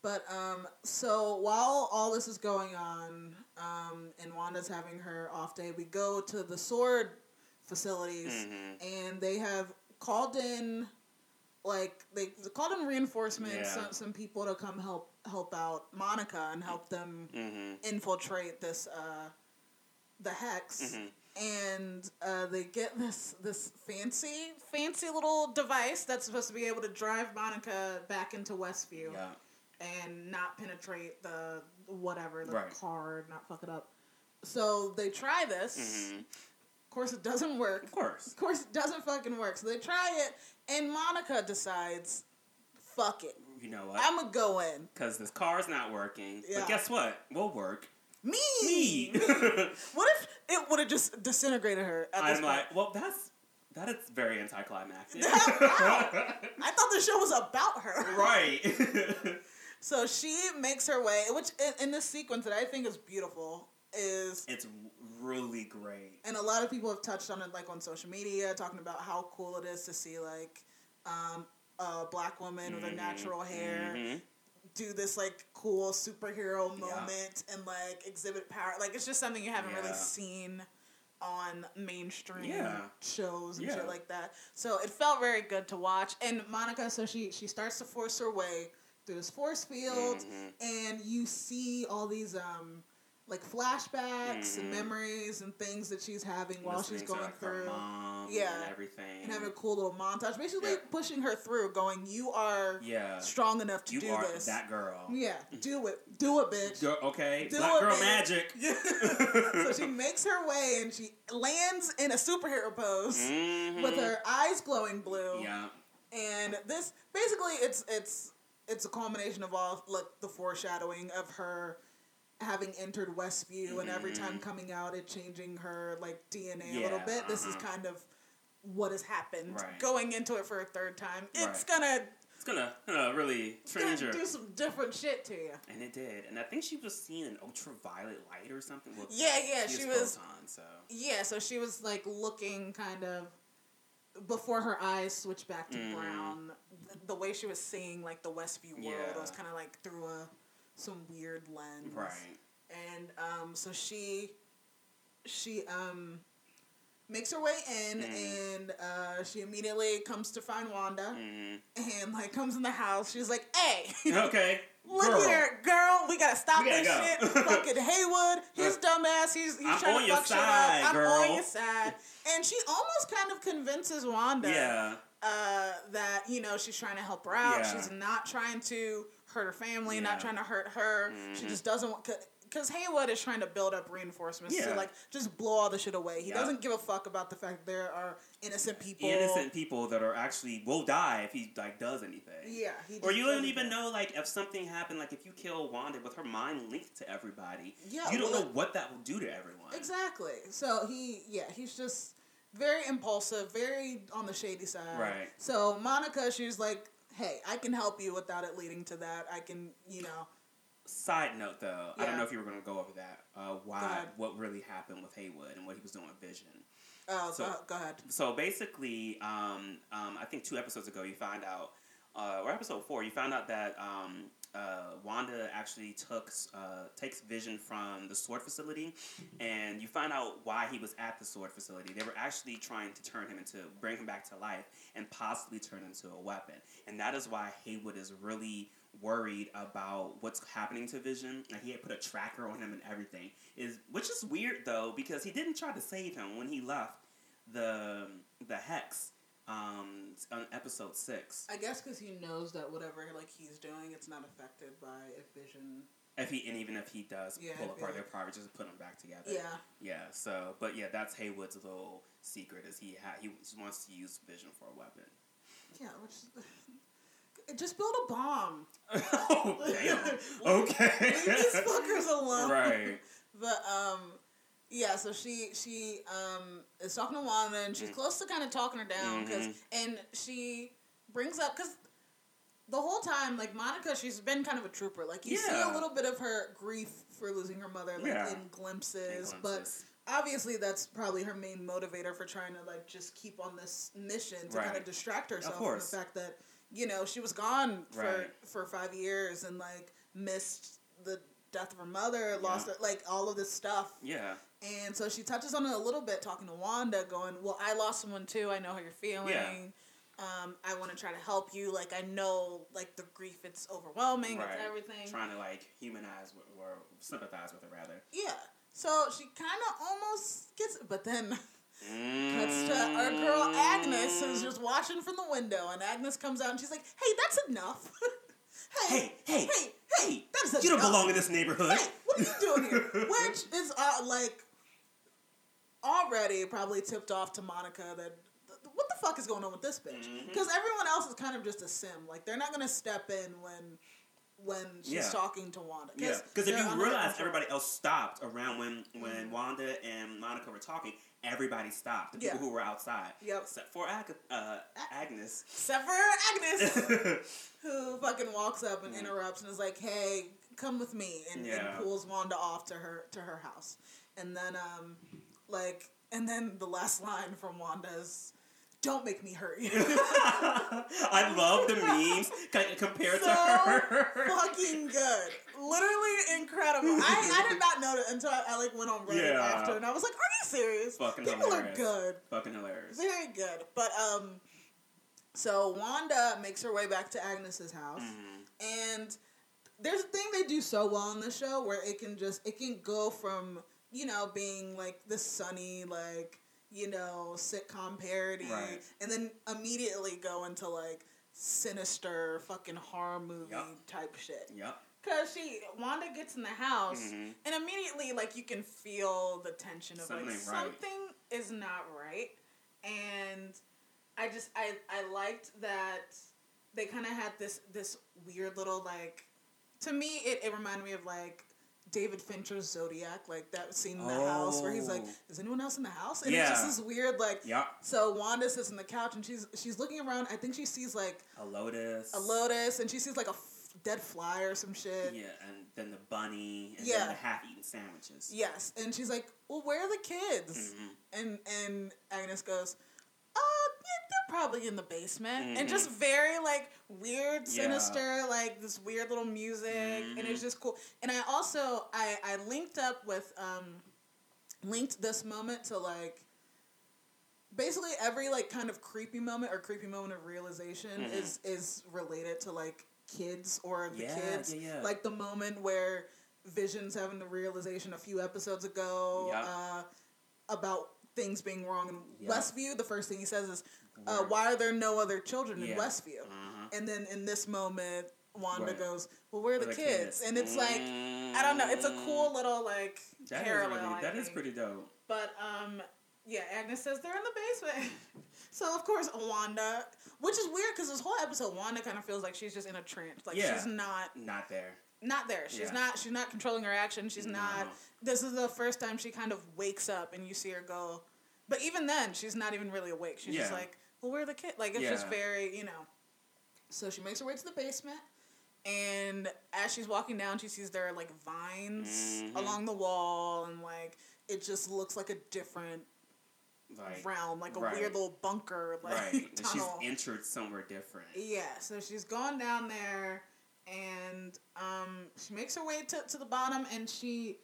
But um, so while all this is going on, um, and Wanda's having her off day, we go to the sword facilities, Mhm. and they have called in, like they called in reinforcements, Yeah. some, some people to come help help out Monica and help them Mm-hmm. infiltrate this uh, the hex. Mhm. And uh, they get this this fancy fancy little device that's supposed to be able to drive Monica back into Westview Yeah. and not penetrate the whatever the Right. car, not fuck it up. So they try this. hmm Of course, it doesn't work. Of course. Of course, it doesn't fucking work. So they try it, and Monica decides, "Fuck it, You know what? I'm gonna go in." Because this car's not working. Yeah. But guess what? We'll work. Me. Me. what if it would have just disintegrated her? At this I'm point? like, well, that's that is very anticlimactic. Wow. I thought the show was about her. right. So she makes her way, which in, in this sequence that I think is beautiful is, it's really great. and a lot of people have touched on it, like on social media, talking about how cool it is to see like um, a black woman with a Mhm, natural hair mhm. do this like cool superhero Yeah. moment and like exhibit power. Like it's just something you haven't really seen on mainstream Yeah. shows and Yeah. shit like that. So it felt very good to watch. And Monica, so she she starts to force her way through this force field, Mhm. and you see all these um like flashbacks and Mhm. memories and things that she's having while she's Listening going like, through. Yeah. and everything. And having a cool little montage, basically Yeah. pushing her through, going, "You are yeah. strong enough to You do are this." that girl. Yeah, do it, do it, bitch. Girl, okay. Do Black it, girl bitch. magic. so she makes her way and she lands in a superhero pose Mhm. with her eyes glowing blue. Yeah. And this basically it's it's it's a culmination of all like the foreshadowing of her having entered Westview and every time Mhm. coming out it changing her like DNA a little Yeah, bit. This is uh-huh. kind of what has happened Right. going into it for a third time. It's Right. gonna, It's gonna, gonna really change her. do some different shit to you. And it did. And I think she was seeing an ultraviolet light or something. Well, Yeah, yeah, she she was so. Yeah, so she was like looking kind of before her eyes switched back to Mhm. brown. th- The way she was seeing like the Westview world Yeah. was kind of like through a some weird lens. Right. And um, so she she um makes her way in, Mhm. and uh, she immediately comes to find Wanda, hmm and like comes in the house. She's like, "Hey." Okay. Look Girl. here, girl. We gotta stop We gotta this go. shit. Fucking Haywood, his dumbass. He's he's I'm trying to fuck side, shit up. girl. I'm on your side. And she almost kind of convinces Wanda Yeah. uh, that you know she's trying to help her out. Yeah. She's not trying to hurt her family. Not trying to hurt her. She Mhm. just doesn't want. Because Haywood is trying to build up reinforcements to like just blow all the shit away. He Yeah. doesn't give a fuck about the fact that there are innocent people. Innocent people that are actually will die if he like does anything. Yeah. He Or you don't even know like if something happened, like if you kill Wanda with her mind linked to everybody, Yeah, you don't well, know what that will do to everyone. Exactly. So he, yeah, he's just very impulsive, very on the shady side. Right. So Monica, she's like, "Hey, I can help you without it leading to that. I can, you know." Side note though, I don't know if you were gonna go over that. Uh, why? What really happened with Haywood and what he was doing with Vision? Oh, So- go, ahead. So basically, um, um, I think two episodes ago, you found out, uh, or episode four, you found out that um, uh, Wanda actually took uh, takes Vision from the Sword facility, and you find out why he was at the Sword facility. They were actually trying to turn him into, bring him back to life, and possibly turn him into a weapon. And that is why Haywood is really worried about what's happening to Vision. Like he had put a tracker on him and everything. Is which is weird though because he didn't try to save him when he left the the hex um, on episode six. I guess because he knows that whatever like he's doing, it's not affected by if Vision. If he and even if he does Yeah, pull apart, they'll probably just put them back together. Yeah. Yeah. So, but yeah, that's Haywood's little secret is he ha- he wants to use Vision for a weapon. Yeah. Which. Just build a bomb. oh damn. Okay. Leave these fuckers alone. right. But um, yeah. So she she um is talking to Wanda and she's Mm. close to kind of talking her down because Mhm. and she brings up because the whole time like Monica she's been kind of a trooper like you see a little bit of her grief for losing her mother like Yeah. in glimpses, In but obviously that's probably her main motivator for trying to like just keep on this mission to kind of distract herself from the fact that you know she was gone for Right. for five years and like missed the death of her mother, lost Yeah. her, like all of this stuff. Yeah. And so she touches on it a little bit, talking to Wanda, going, "Well, I lost someone too. I know how you're feeling. Um, I want to try to help you. Like I know, like the grief, it's overwhelming. Right. It's everything. Trying to like humanize with, or sympathize with her rather. Yeah. So she kind of almost gets, it, but then cuts to Mm. our girl Agnes, who's just watching from the window, and Agnes comes out and she's like, "Hey, that's enough. hey, Hey, hey, hey, hey! that's You don't belong in this neighborhood. Hey, what are you doing here? Which is uh, like already probably tipped off to Monica that th- what the fuck is going on with this bitch? Mhm. Because everyone else is kind of just a sim. Like they're not gonna step in when when she's Yeah. talking to Wanda. Yeah, because if you realize everybody else stopped around when when Mhm. Wanda and Monica were talking, everybody stopped. The people Yeah. who were outside, Yep. except for Ag- uh, Agnes. except for Agnes, who fucking walks up and Mm. interrupts and is like, "Hey, come with me," and, Yeah. and pulls Wanda off to her to her house, and then um, like, and then the last line from Wanda's "Don't make me hurt you." I love the memes compared So to her. fucking good, literally incredible. I, I did not know that until I, I like went on Reddit Yeah. after, and I was like, "Are you serious?" Fucking People hilarious. are good. Fucking hilarious. Very good. But um so Wanda makes her way back to Agnes's house Mhm. and there's a thing they do so well in the show where it can just it can go from, you know, being like the sunny like, you know, sitcom parody Right. and then immediately go into like sinister fucking horror movie Yup. type shit. Yep. Cause she Wanda gets in the house Mhm. and immediately like you can feel the tension of Something like right. something is not right. And I just I I liked that they kind of had this this weird little like to me it, it reminded me of like David Fincher's Zodiac, like that scene in the house where he's like, Oh. "Is anyone else in the house?" And it's just this weird like. Yep. So Wanda sits on the couch and she's she's looking around. I think she sees like A lotus. a lotus and she sees like a f- dead fly or some shit. Yeah, and then the bunny, and Yeah. then the half-eaten sandwiches. Yes, and she's like, "Well, where are the kids?" Mhm. And and Agnes goes, "Uh, yeah, probably in the basement." And Mhm. just very like weird, Yeah. sinister, like this weird little music, and it's Mhm. just cool. And I also I I linked up with um linked this moment to like basically every like kind of creepy moment or creepy moment of realization Mhm. is is related to like kids or the Yeah, kids yeah, yeah. like the moment where visions having the realization a few episodes ago Yep. uh, about things being wrong in Yep. westview the first thing he says is uh, why are there no other children in westview Uh-huh. and then in this moment wanda Right. goes well where are the, For kids? and it's like i don't know it's a cool little like Mm. That is parallel really, I that is pretty dope. But um, yeah, Agnes says they're in the basement. so of course Wanda, which is weird because this whole episode, Wanda kind of feels like she's just in a trance. Like Yeah. she's not Not there. not there. She's Yeah. not she's not controlling her action. She's not. This is the first time she kind of wakes up and you see her go. But even then, she's not even really awake. She's just like, well, where the kids? Like it's just very you know. So she makes her way to the basement. And as she's walking down, she sees there are like vines Mhm. along the wall, and like it just looks like a different Like, realm, like a right. weird little bunker, like right. And she's entered somewhere different. yeah, so she's gone down there, and um, she makes her way to, to the bottom, and she,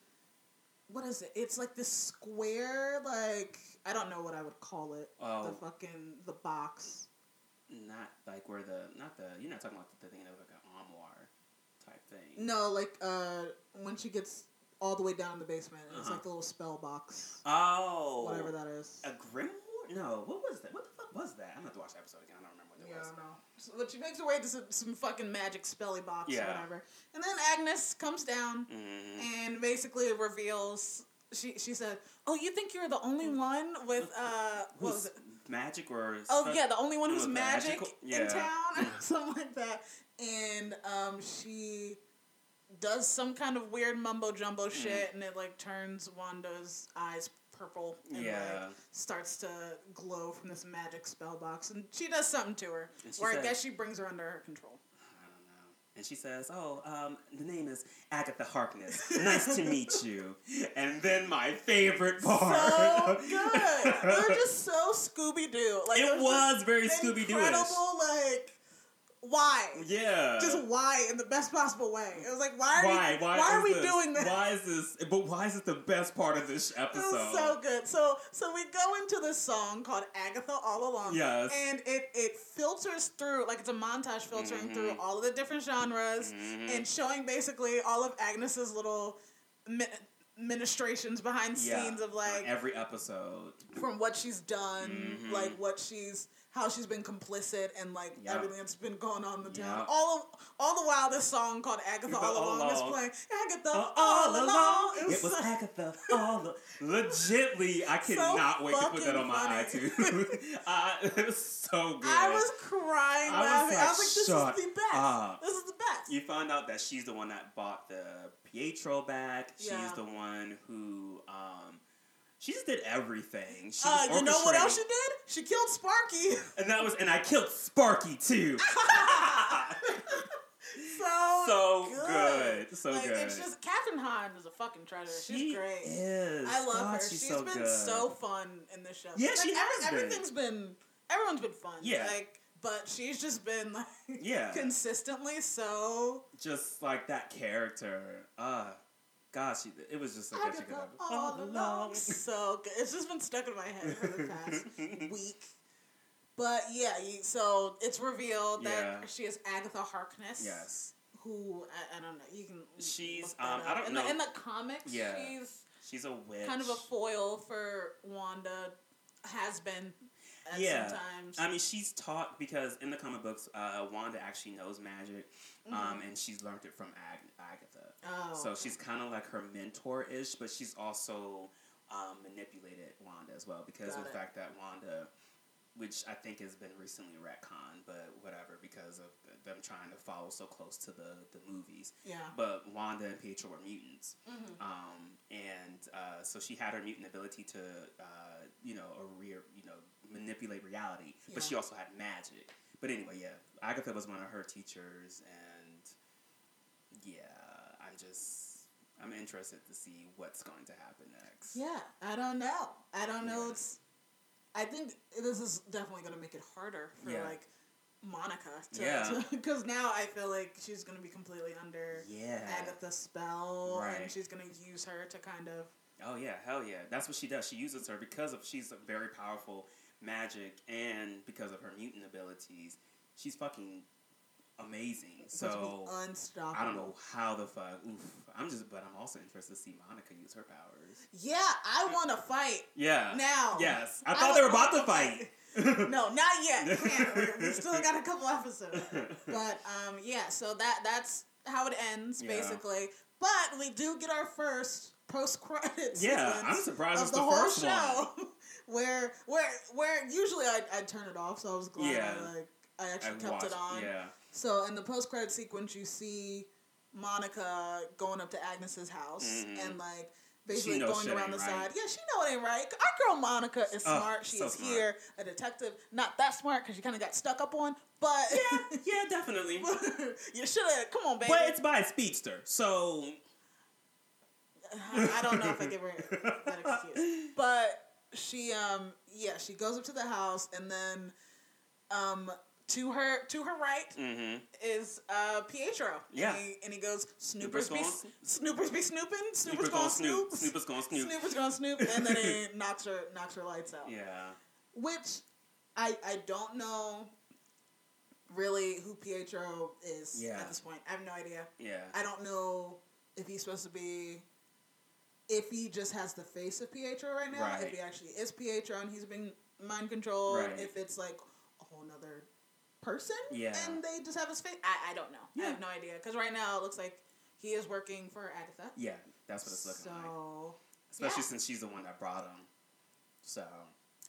what is it? It's like this square, like I don't know what I would call it. Oh. The fucking the box. Not like where the, not the, you're not talking about the thing that was like an armoire type thing. No, like uh, when she gets all the way down in the basement, it's Uh-huh. like the little spell box, Oh. whatever that is. A grimoire? No. What was that? What the fuck was that? I'm gonna have to watch the episode again. I don't remember what it Yeah, was. I know. So, but she makes her way to some, some fucking magic spelly box or whatever. And then Agnes comes down Mhm. and basically reveals she she said, "Oh, you think you're the only one with uh what was it? magic or? Oh yeah, the only one who's magic magical- in yeah. town, something like that." And um, she does some kind of weird mumbo jumbo Mm. shit, and it like turns Wanda's eyes purple and Yeah. like starts to glow from this magic spell box, and she does something to her, where I guess she brings her under her control. I don't know. and she says, "Oh, um, the name is Agatha Harkness. Nice to meet you." And then my favorite part. So good. They're just so Scooby Doo. Like it was was very Scooby Doo. Incredible, like why? Yeah. Just why in the best possible way. It was like why are why? we, Why, why are we this, doing this? Why is this? But why is it the best part of this episode? so good. So so we go into this song called Agatha All Along. Yes. And it it filters through like it's a montage filtering Mhm. through all of the different genres Mhm. and showing basically all of Agnes's little mi- ministrations behind Yeah. scenes of like every episode. from what she's done, Mhm. like what she's how she's been complicit and like Yep. everything that's been going on in the town. Yep. All of all the while this song called Agatha All All Along is playing. Agatha Uh, All, Along. It was so- Agatha all the legitly. I cannot wait to put that on my fucking iTunes. uh, it was so good. I was crying I was laughing. I like, was like, this shut is the best. up. This is the best. You find out that she's the one that bought the Pietro bag. She's Yeah. the one who um she just did everything. She uh, you know what else she did? She killed Sparky. And that was and I killed Sparky too. so so good. So like, good. It's just Kathryn Hahn is a fucking treasure. She's great. is. I love God, her. She's she's so been good. so fun in this show. Yeah, Like, she every- has been. Everything's been. Everyone's been fun. Yeah. Like, but she's just been like Yeah. consistently so. just like that character. Uh gosh, it was just good. She could have all along. So good. It's just been stuck in my head for the past week. But yeah, you, so it's revealed that Yeah. she is Agatha Harkness. Yes, Who I, I don't know. You can. She's, um, I don't in know- The, in the comics, Yeah. she's she's a witch. kind of a foil for Wanda. Has been. At Yeah. Sometimes. I mean, she's taught because in the comic books, uh, Wanda actually knows magic, um, and she's learned it from Ag- Agatha. Mm-hmm. oh. So she's kind of like her mentor ish, but she's also um, manipulated Wanda as well because Got of the it. fact that Wanda, which I think has been recently retconned, but whatever, because of them trying to follow so close to the, the movies. Yeah. But Wanda and Pietro were mutants. Mhm. Um, and uh, so she had her mutant ability to, uh, you know, a rear, you know, manipulate reality. But she also had magic. But anyway, yeah, Agatha was one of her teachers, and yeah, I'm just, I'm interested to see what's going to happen next. Yeah, I don't know. I don't know. Yeah. It's. I think this is definitely going to make it harder for Yeah. like Monica. To, Yeah. Because now I feel like she's going to be completely under Yeah. Agatha's spell, Right. and she's going to use her to kind of. Oh yeah, hell yeah. That's what she does. She uses her because of she's a very powerful magic and because of her mutant abilities, she's fucking amazing. So unstoppable. I don't know how the fuck. Oof. I'm just, but I'm also interested to see Monica use her powers. Yeah, I want to fight Yeah. now. Yes. I I thought they were about to fight. No, not yet. We- still got a couple episodes. But um, yeah, so that that's how it ends Yeah. basically. But we do get our first post credits. Yeah, I'm surprised of it's the, the whole first show. where where where usually I I turn it off, so I was glad Yeah. I like I actually I kept watched- it on. Yeah. So in the post credit sequence, you see Monica going up to Agnes's house Mhm. and like basically going around the right. side. Yeah, she know it ain't right. Our girl Monica is Oh, smart. She so is smart. here, a detective. Not that smart because she kind of got stuck up on, but Yeah, yeah, definitely. you should have. Come on, baby. But it's by a speedster, so I I don't know if I give her that excuse. But she, um, yeah, she goes up to the house and then, um, to her to her right hmm is uh, Pietro. Yeah. And he, and he goes, Snoopers, Snoopers be, going- Snoopers be snooping, Snoopers, Snoopers gonna snoop, snoop. Snoopers gonna snoop. Snoopers gonna snoop, and then he knocks her knocks her lights out. Yeah. Which I I don't know really who Pietro is Yeah. at this point. I have no idea. Yeah. I don't know if he's supposed to be if he just has the face of Pietro right now, Right. if he actually is Pietro and he's been mind controlled, Right. if it's like a whole nother person Yeah. and they just have his face. I, I don't know. I have no idea. Because right now it looks like he is working for Agatha. Yeah. That's what it's looking like. so, Especially yeah. since she's the one that brought him. So.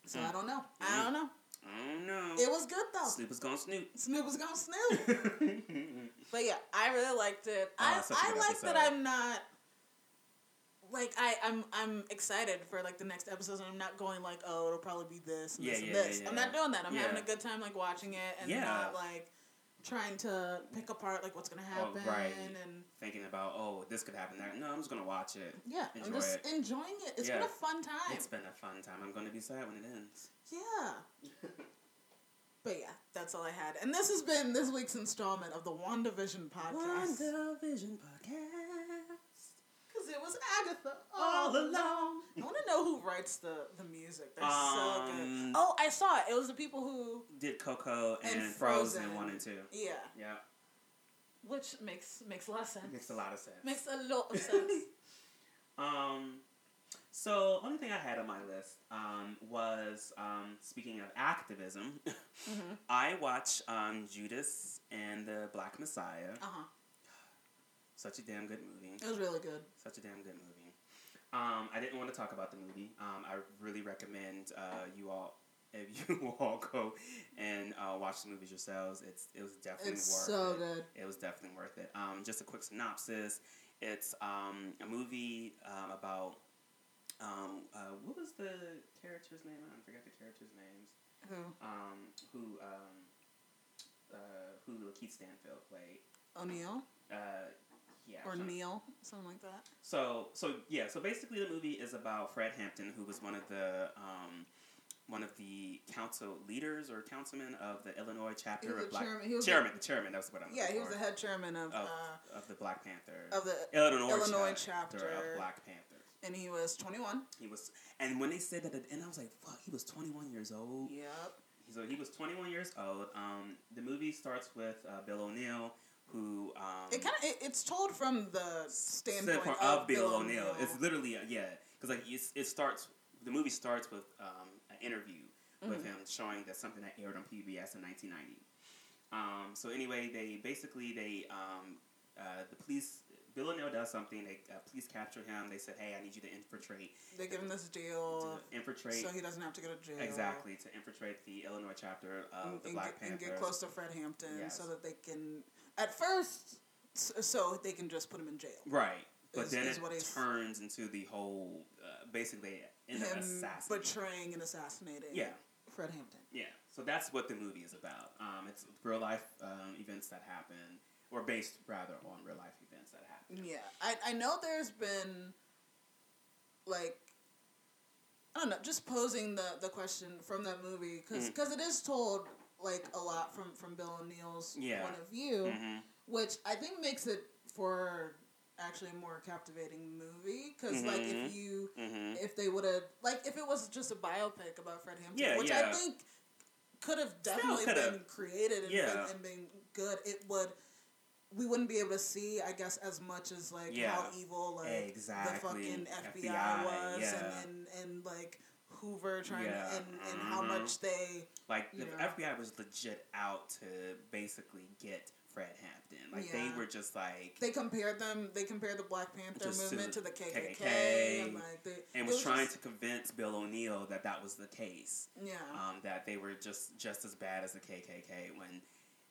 so Mm. I don't know. Mm. I don't know. I don't know. It was good though. Snoop is gonna snoop. Snoop was gonna snoop. But yeah, I really liked it. Oh, I it's such a I like that. I'm not like I I'm I'm excited for like the next episodes and I'm not going like oh it'll probably be this and Yeah, this and this. yeah, I'm yeah. not doing that. I'm having a good time like watching it and Yeah. not like trying to pick apart like what's gonna Oh, happen right. and Thinking about oh this could happen there. No, I'm just gonna watch it. yeah, I'm just it. enjoying it. It's been a fun time. It's been a fun time. I'm gonna be sad when it ends. Yeah. but yeah, that's all I had. And this has been this week's installment of the WandaVision podcast. Vision podcast. Because it was Agatha All all along. along. I want to know who writes the, the music. They're so good. Um, Oh, I saw it. It was the people who, Did Coco and, And Frozen. Frozen. one and two. yeah, Yeah, which makes makes a lot of sense. makes a lot of sense. Makes a lot of sense. Um, so only thing I had on my list um, was um, speaking of activism. hmm I watched um, Judas and the Black Messiah. Uh huh. Such a damn good movie. It was really good. Such a damn good movie. Um, I didn't want to talk about the movie. Um, I really recommend uh, you all if you all go and uh, watch the movies yourselves. It's it was definitely It's worth so it. good. It was definitely worth it. Um, just a quick synopsis. It's um, a movie um, about um, uh, what was the character's name? I forget the character's names. Who? Um, who um, uh, who LaKeith Stanfield played. O'Neill Uh, yeah. or Neil, something like that. so so yeah, so basically the movie is about Fred Hampton, who was one of the um, one of the council leaders or councilmen of the Illinois chapter of Black chairman. He was chairman, the chairman. That's what I'm. Yeah, he was the head chairman of, of, uh, of the Black Panther. of the, Illinois, Illinois chapter, chapter. of Black Panther. and he was twenty one. He was, and when they said that, at the end, I was like, "Fuck!" He was 21 years old. Yep. So he was 21 years old. Um, the movie starts with uh, Bill O'Neill, who um, It kind of it, it's told from the standpoint, standpoint of, Bill O'Neill. It's literally uh, yeah, because like it's, it starts. The movie starts with um, an interview with Mhm. him showing that something that aired on PBS in 1990. Um, so anyway, they basically they um, uh, the police. Bill O'Neill does something. They uh, police capture him. They said, "Hey, I need you to infiltrate, they give him this deal to infiltrate so he doesn't have to go to jail. exactly to infiltrate the Illinois chapter of And, the Black and Panthers." get close to Fred Hampton Yes. so that they can, at first, so they can just put him in jail. Right. But is- then is it turns into the whole, uh, basically, Him betraying and assassinating Yeah, Fred Hampton. yeah. So that's what the movie is about. Um, it's real life um, events that happen, or based rather on real life events that happen. Yeah, I I know there's been like I don't know, just posing the the question from that movie because Mm. it is told like a lot from from Bill O'Neill's Yeah. point of view, hmm which I think makes it for actually a more captivating movie because like Mhm. if you hmm if they would have like if it was just a biopic about Fred Hampton, Yeah, which I think could have definitely been created and, Yeah. been, and been good. It would. We wouldn't be able to see, I guess, as much as like Yeah. how evil like Exactly. the fucking FBI, FBI, was, yeah. and, and and like Hoover trying Yeah, to, and and how mhm. much they Like the know. FBI was legit out to basically get Fred Hampton. Like they were just like they compared them. They compared the Black Panther Just to movement to the KKK, KKK, and like they and it was trying just- to convince Bill O'Neill that that was the case. yeah. um, that they were just just as bad as the KKK when,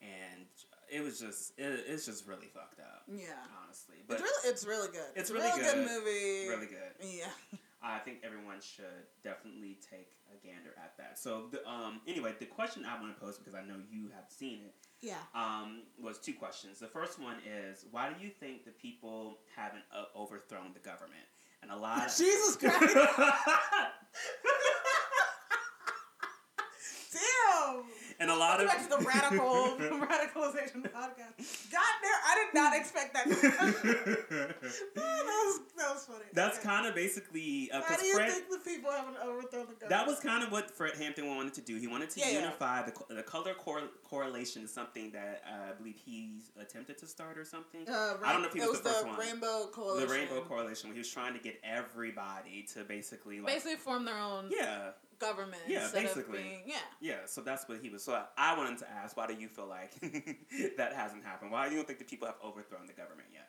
and it was just it, it's just really fucked up, yeah. honestly. But it's really it's really good. It's a really real good, good. movie. really good. Yeah. I think everyone should definitely take a gander at that. So the um anyway, the question I want to pose because I know you have seen it Yeah. um was two questions. The first one is why do you think the people haven't uh, overthrown the government? And a lot. Of- Jesus Christ. Damn. And a lot of Back to the radical radicalization podcast. God damn, I did not expect that. that, was, that was funny. That's Okay. kind of basically uh, How 'cause do you Fred, think the people haven't overthrown the government? That was kind of what Fred Hampton wanted to do. He wanted to Yeah, yeah. unify the the color cor- correlation is something that uh, I believe he's attempted to start or something. Uh, I don't know if he it was the first the one. Rainbow Coalition. The Rainbow Coalition. He was trying to get everybody to basically like Basically, form their own yeah government. Yeah, instead of basically. being- yeah. yeah. So that's what he was. So I, I wanted to ask, why do you feel like that hasn't happened? Why do you don't think the people have overthrown the government yet?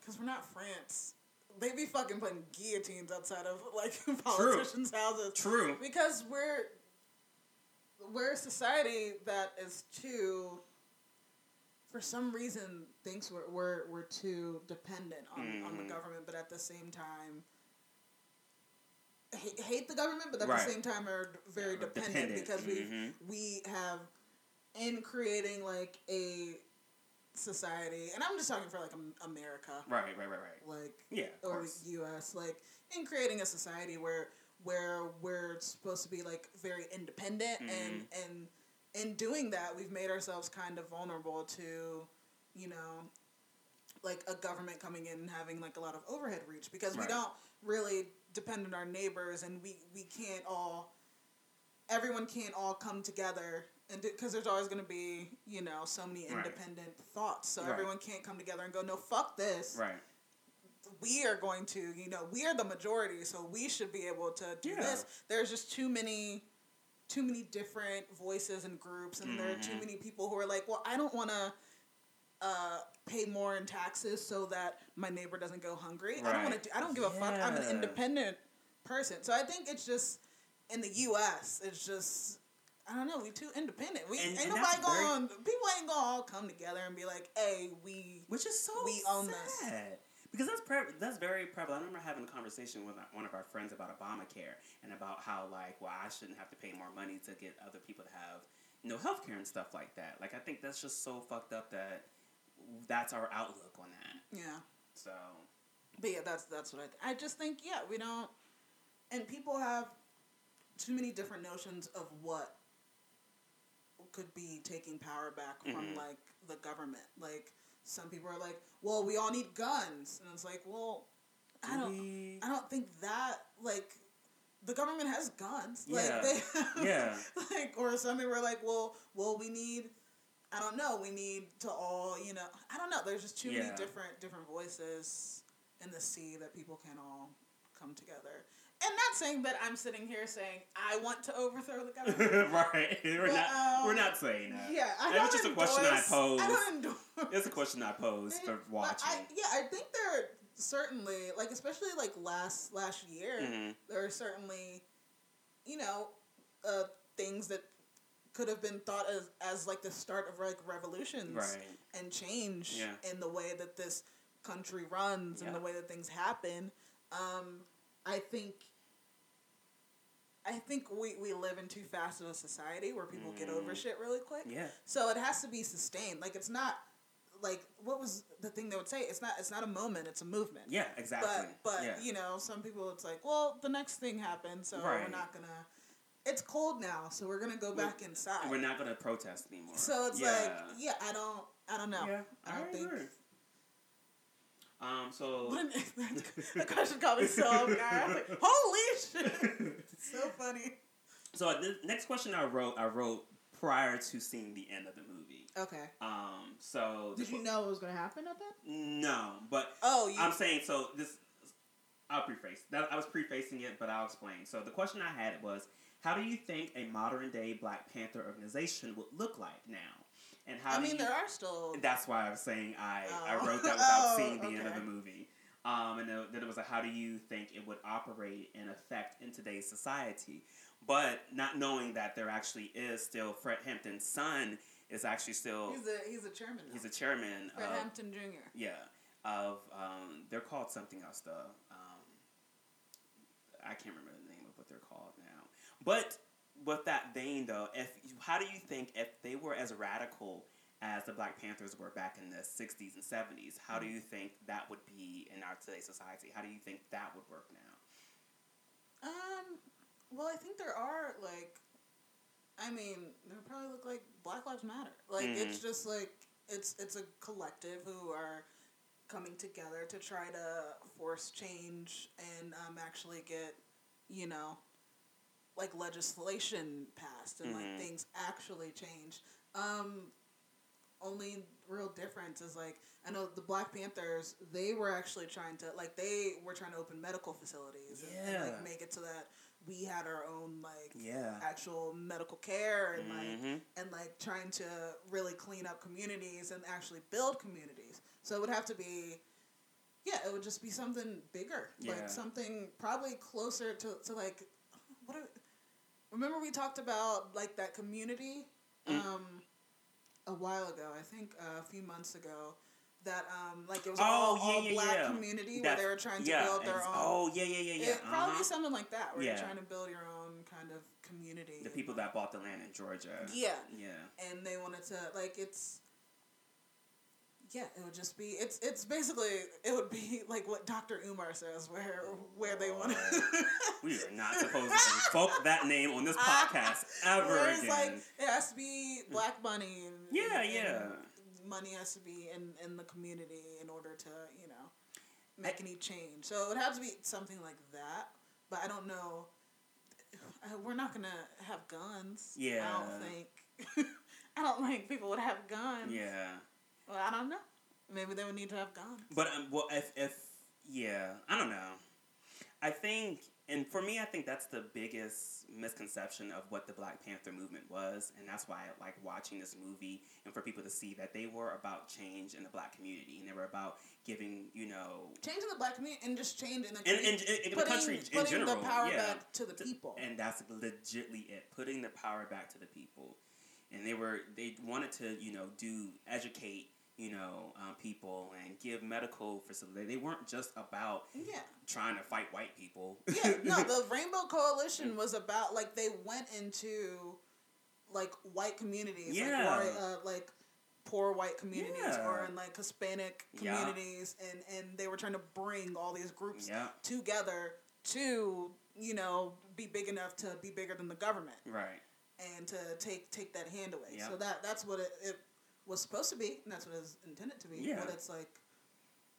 Because we're not France. They be fucking putting guillotines outside of like politicians' houses. True. Because we're we're a society that is too for some reason thinks we're we're, we're too dependent on, on the Mhm. government, but at the same time hate, the government, but at Right. the same time are very dependent, dependent. because we Mhm. we have in creating like a society, and I'm just talking for like America, Right, right, right, right. like Yeah, or course. U.S. Like in creating a society where where we're supposed to be like very independent, and Mm-hmm. and in doing that, we've made ourselves kind of vulnerable to, you know, like a government coming in and having like a lot of overhead reach because we don't really depend on our neighbors, and we we can't all. Everyone can't all come together and because there's always going to be you know so many Right. independent thoughts so Right. everyone can't come together and go no fuck this Right. we are going to, you know, we are the majority, so we should be able to do Yeah. this. There's just too many, too many different voices and groups, and there are too Mhm. many people who are like, well, I don't want to. Uh, pay more in taxes so that my neighbor doesn't go hungry. I don't want to. I don't give a fuck. I'm an independent person, so I think it's just in the U.S. It's just I don't know. We too independent. We And- ain't and nobody that's very- going. People ain't gonna all come together and be like, "Hey, we." Which is so We own this. sad. Because that's pre- that's very prevalent. I remember having a conversation with one of our friends about Obamacare and about how like, well, I shouldn't have to pay more money to get other people to have, you know, healthcare and stuff like that. Like, I think that's just so fucked up that that's our outlook on that. Yeah. So, But yeah, that's that's what I. I just think yeah, we don't, and people have too many different notions of what could be taking power back from Mhm. like the government. Like some people are like, well, we all need guns, and it's like, well, I do don't, we- I don't think that like the government has guns. Yeah. Like they, Yeah. like or some people are like, well, well, we need. I don't know. We need to all, you know. I don't know. There's just too Yeah. many different different voices in the sea that people can all come together. And not saying that I'm sitting here saying I want to overthrow the government. right. We're But, not. um, we're not saying that. yeah, I That was just a question I endorse- posed. I don't endorse. It's a question I posed for watching. I, yeah, I think there are certainly like especially like last last year Mhm. there are certainly you know uh, things that could have been thought as as like the start of like revolutions Right. and change Yeah. in the way that this country runs and the way that things happen. Um, I think. I think we, we live in too fast of a society where people get over Mm. shit really quick. Yeah. So it has to be sustained. Like it's not like what was the thing they would say? It's not it's not a moment, it's a movement. Yeah. Exactly. But but yeah. you know, some people it's like, well, the next thing happened, so Right. we're not gonna it's cold now, so we're gonna go We're- back inside. We're not gonna protest anymore. so it's yeah. like, yeah, I don't I don't know. Yeah, I don't think agree. Um. So. What an- that question caught me so off guard. I was like, holy shit. so funny. so the next question I wrote, I wrote prior to seeing the end of the movie. Okay. Um. So. Did you que- know it was gonna happen at that? No, but Oh, you I'm saying so. This. I'll preface. That I was prefacing it, but I'll explain. So the question I had was, how do you think a modern day Black Panther organization would look like now? And how I mean you, there are still That's why I was saying I, I Oh. wrote that without Oh, seeing the end of the movie. Um, and then it was like, how do you think it would operate and affect in today's society? But not knowing that there actually is still Fred Hampton's son is actually still he's a he's a chairman now. he's a chairman Fred of Hampton Jr. yeah of um, they're called something else though. Um, I can't remember the name of what they're called now. But with that vein though, if how do you think if they were as radical as the Black Panthers were back in the '60s and '70s, how do you think that would be in our today's society? How do you think that would work now? Um, well, I think there are like, I mean, they probably look like Black Lives Matter. Like it's Mhm. just like it's it's a collective who are coming together to try to force change and um, actually get, you know, like legislation passed and Mhm. like things actually changed. Um, only real difference is like I know the Black Panthers they were actually trying to like they were trying to open medical facilities and, and like make it so that we had our own like Yeah. actual medical care and like Mhm. and like trying to really clean up communities and actually build communities. So it would have to be yeah, it would just be something bigger. Yeah. Like something probably closer to, to like remember we talked about like that community Mm. um a while ago, I think uh, a few months ago that um like it was Oh, all, yeah, all yeah, black yeah. community That- where they were trying to build their own Oh yeah, yeah, yeah, yeah. it probably uh-huh. something like that, where you're trying to build your own kind of community. The people that bought the land in Georgia. Yeah. Yeah. and they wanted to like it's yeah it would just be it's it's basically it would be like what dr umar says where where they want to We are not supposed to invoke that name on this podcast ever again. like it has to be black money and, Yeah, and- yeah. and money has to be in in the community in order to you know make any change so it would have to be something like that but i don't know uh, we're not gonna have guns Yeah. i don't think i don't think people would have guns yeah. Well, I don't know. Maybe they would need to have guns. But um, well, if if yeah, I don't know. I think, and for me, I think that's the biggest misconception of what the Black Panther movement was, and that's why I like watching this movie, and for people to see that they were about change in the Black community, and they were about giving, you know, Change in the black community and just change in the in, in, community. in the country in putting general, the power yeah. back to the people. and that's legitly it putting the power back to the people and they were they wanted to you know do educate you know um, people and give medical facilities. they weren't just about yeah. trying to fight white people Yeah, no, the Rainbow Coalition was about like they went into like white communities, Yeah. like white, uh, like poor white communities Yeah. or in like Hispanic Yeah. communities, and and they were trying to bring all these groups yeah together to you know be big enough to be bigger than the government. right and to take take that hand away. Yeah. So that that's what it, it was supposed to be, and that's what it was intended to be. Yeah. But it's like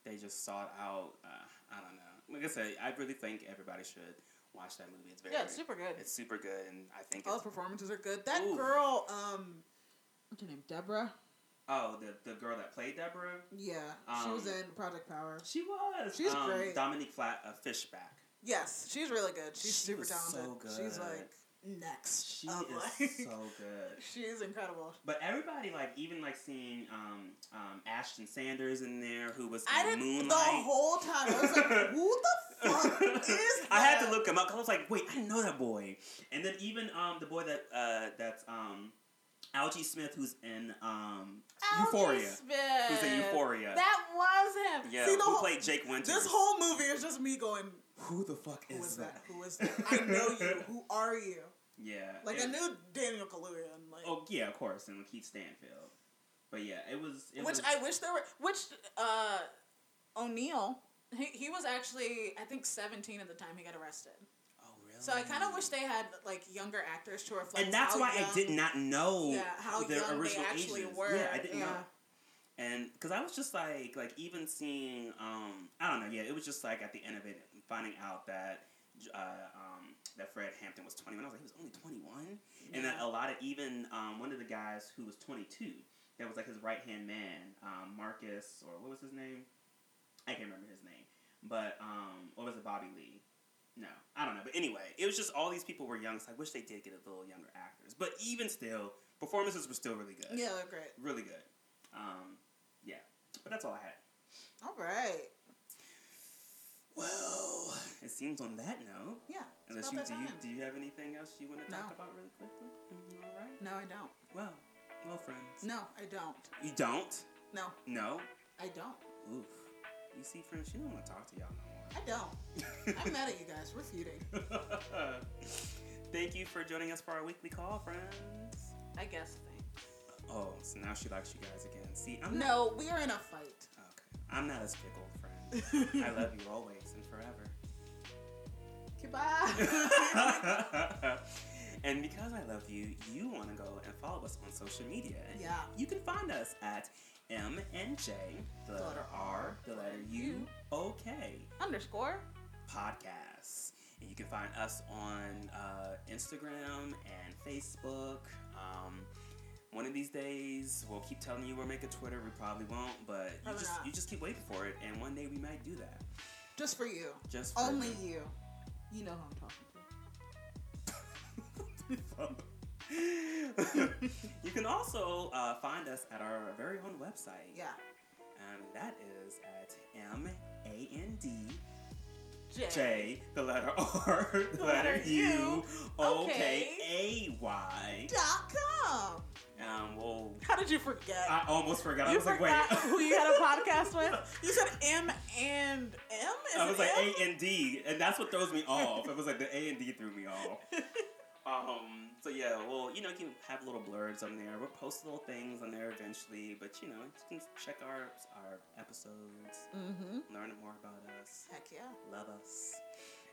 they just sought out uh, i don't know like i said i really think everybody should watch that movie it's very yeah, it's super good. it's super good and i think All it's the performances are good. That Ooh. girl, um, what's her name? Deborah. oh the, the girl that played deborah Yeah, she was Um, in Project Power. she was She's um, great. dominique flat uh, fishback Yes, she's really good. She's She super was talented. so She's like next. she is like- so good she is incredible. But everybody, like, even like seeing um, um, Ashton Sanders in there, who was I in didn't Moonlight. the whole time. I was like, who the fuck is that? I had to look him up because I was like, wait, I didn't know that boy. And then even um, the boy that uh, that's um, Algee Smith, who's in um, Algee Euphoria, Smith. who's in Euphoria. That was him. yeah, See, the who whole, played Jake Winters. This whole movie is just me going, who the fuck Who is that? that? Who is that? I know you. Who are you? Yeah, Like it- I knew Daniel Kaluuya, and like, Oh yeah, of course, and Keith Stanfield. But yeah, it was. It which was, I wish there were. Which uh, O'Neal, he he was actually I think seventeen at the time he got arrested. Oh really? So I kind of wish they had like younger actors to reflect. and that's why young, I did not know Yeah, how the young original they actually ages. were. Yeah, I didn't know. And because I was just like, like even seeing, um, I don't know, yeah, it was just like at the end of it, finding out that, uh, um, that Fred Hampton was twenty one. I was like, he was only twenty one, and then a lot of even um, one of the guys who was twenty two, that was like his right hand man, um, Marcus or what was his name? I can't remember his name, but um, what was it, Bobby Lee? No, I don't know. But anyway, it was just all these people were young. So I wish they did get a little younger actors. But even still, performances were still really good. Yeah, they're great. Really good. Um, yeah. But that's all I had. All right. Well, it seems on that note. Yeah. Unless you do, you do you have anything else you want to No. talk about really quickly? All right. No, I don't. Well, well, friends. No, I don't. You don't? No, No. I don't. Oof. You see, friends, she don't want to talk to y'all no more. I don't. I'm mad at you guys. We're feuding. Thank you for joining us for our weekly call, friends. I guess. Thanks. Oh, so now she likes you guys again. See, I'm not. No, we are in a fight. Okay. I'm not as fickle, friend. I love you always. Goodbye. and because I love you, you want to go and follow us on social media. Yeah. You can find us at M and J, the letter R, the letter U, OK Underscore. podcasts. And you can find us on uh, Instagram and Facebook. Um, one of these days, we'll keep telling you we'll make a Twitter. We probably won't, but you Probably just not. you just keep waiting for it, and one day we might do that. Just for you. Just for Only you. You know who I'm talking to. you can also uh, find us at our very own website. Yeah. And that is at M A N D J. J, the letter R, the letter U, O K A Y. Dot com. Um, well, How did you forget? I almost forgot. I you was like, forgot wait. who you had a podcast with? You said M and M? Is I was like M? A and D, and that's what throws me off. It was like the A and D threw me off. Um, so yeah, well, you know, you can have little blurbs on there. We'll post little things on there eventually, but you know, you can check our our episodes, Mm-hmm. learn more about us, Heck yeah. love us.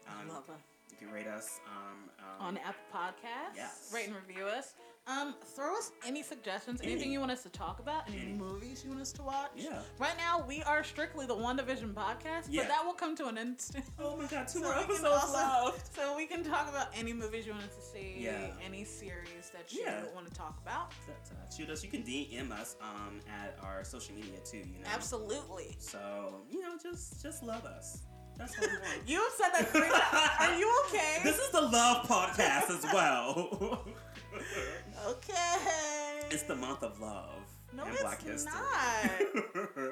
I Um, love it. You can rate us um, um, On Apple Podcasts. Yes. Rate and review us. Um, throw us any suggestions, Any. anything you want us to talk about, any, Any. movies you want us to watch. Yeah. Right now, we are strictly the WandaVision podcast, Yeah. but that will come to an end soon. Oh my god, two So more episodes also- left. So we can talk about any movies you want us to see, Yeah. any series that you Yeah. want to talk about. Uh, shoot us. You can DM us um, at our social media too. You know. Absolutely. So you know, just just love us. That's what we want. You have said that three times. Are you okay? This is the love podcast as well. okay. it's the month of love No, and it's Black History. not.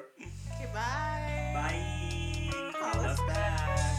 Okay, bye. Bye. Call us back.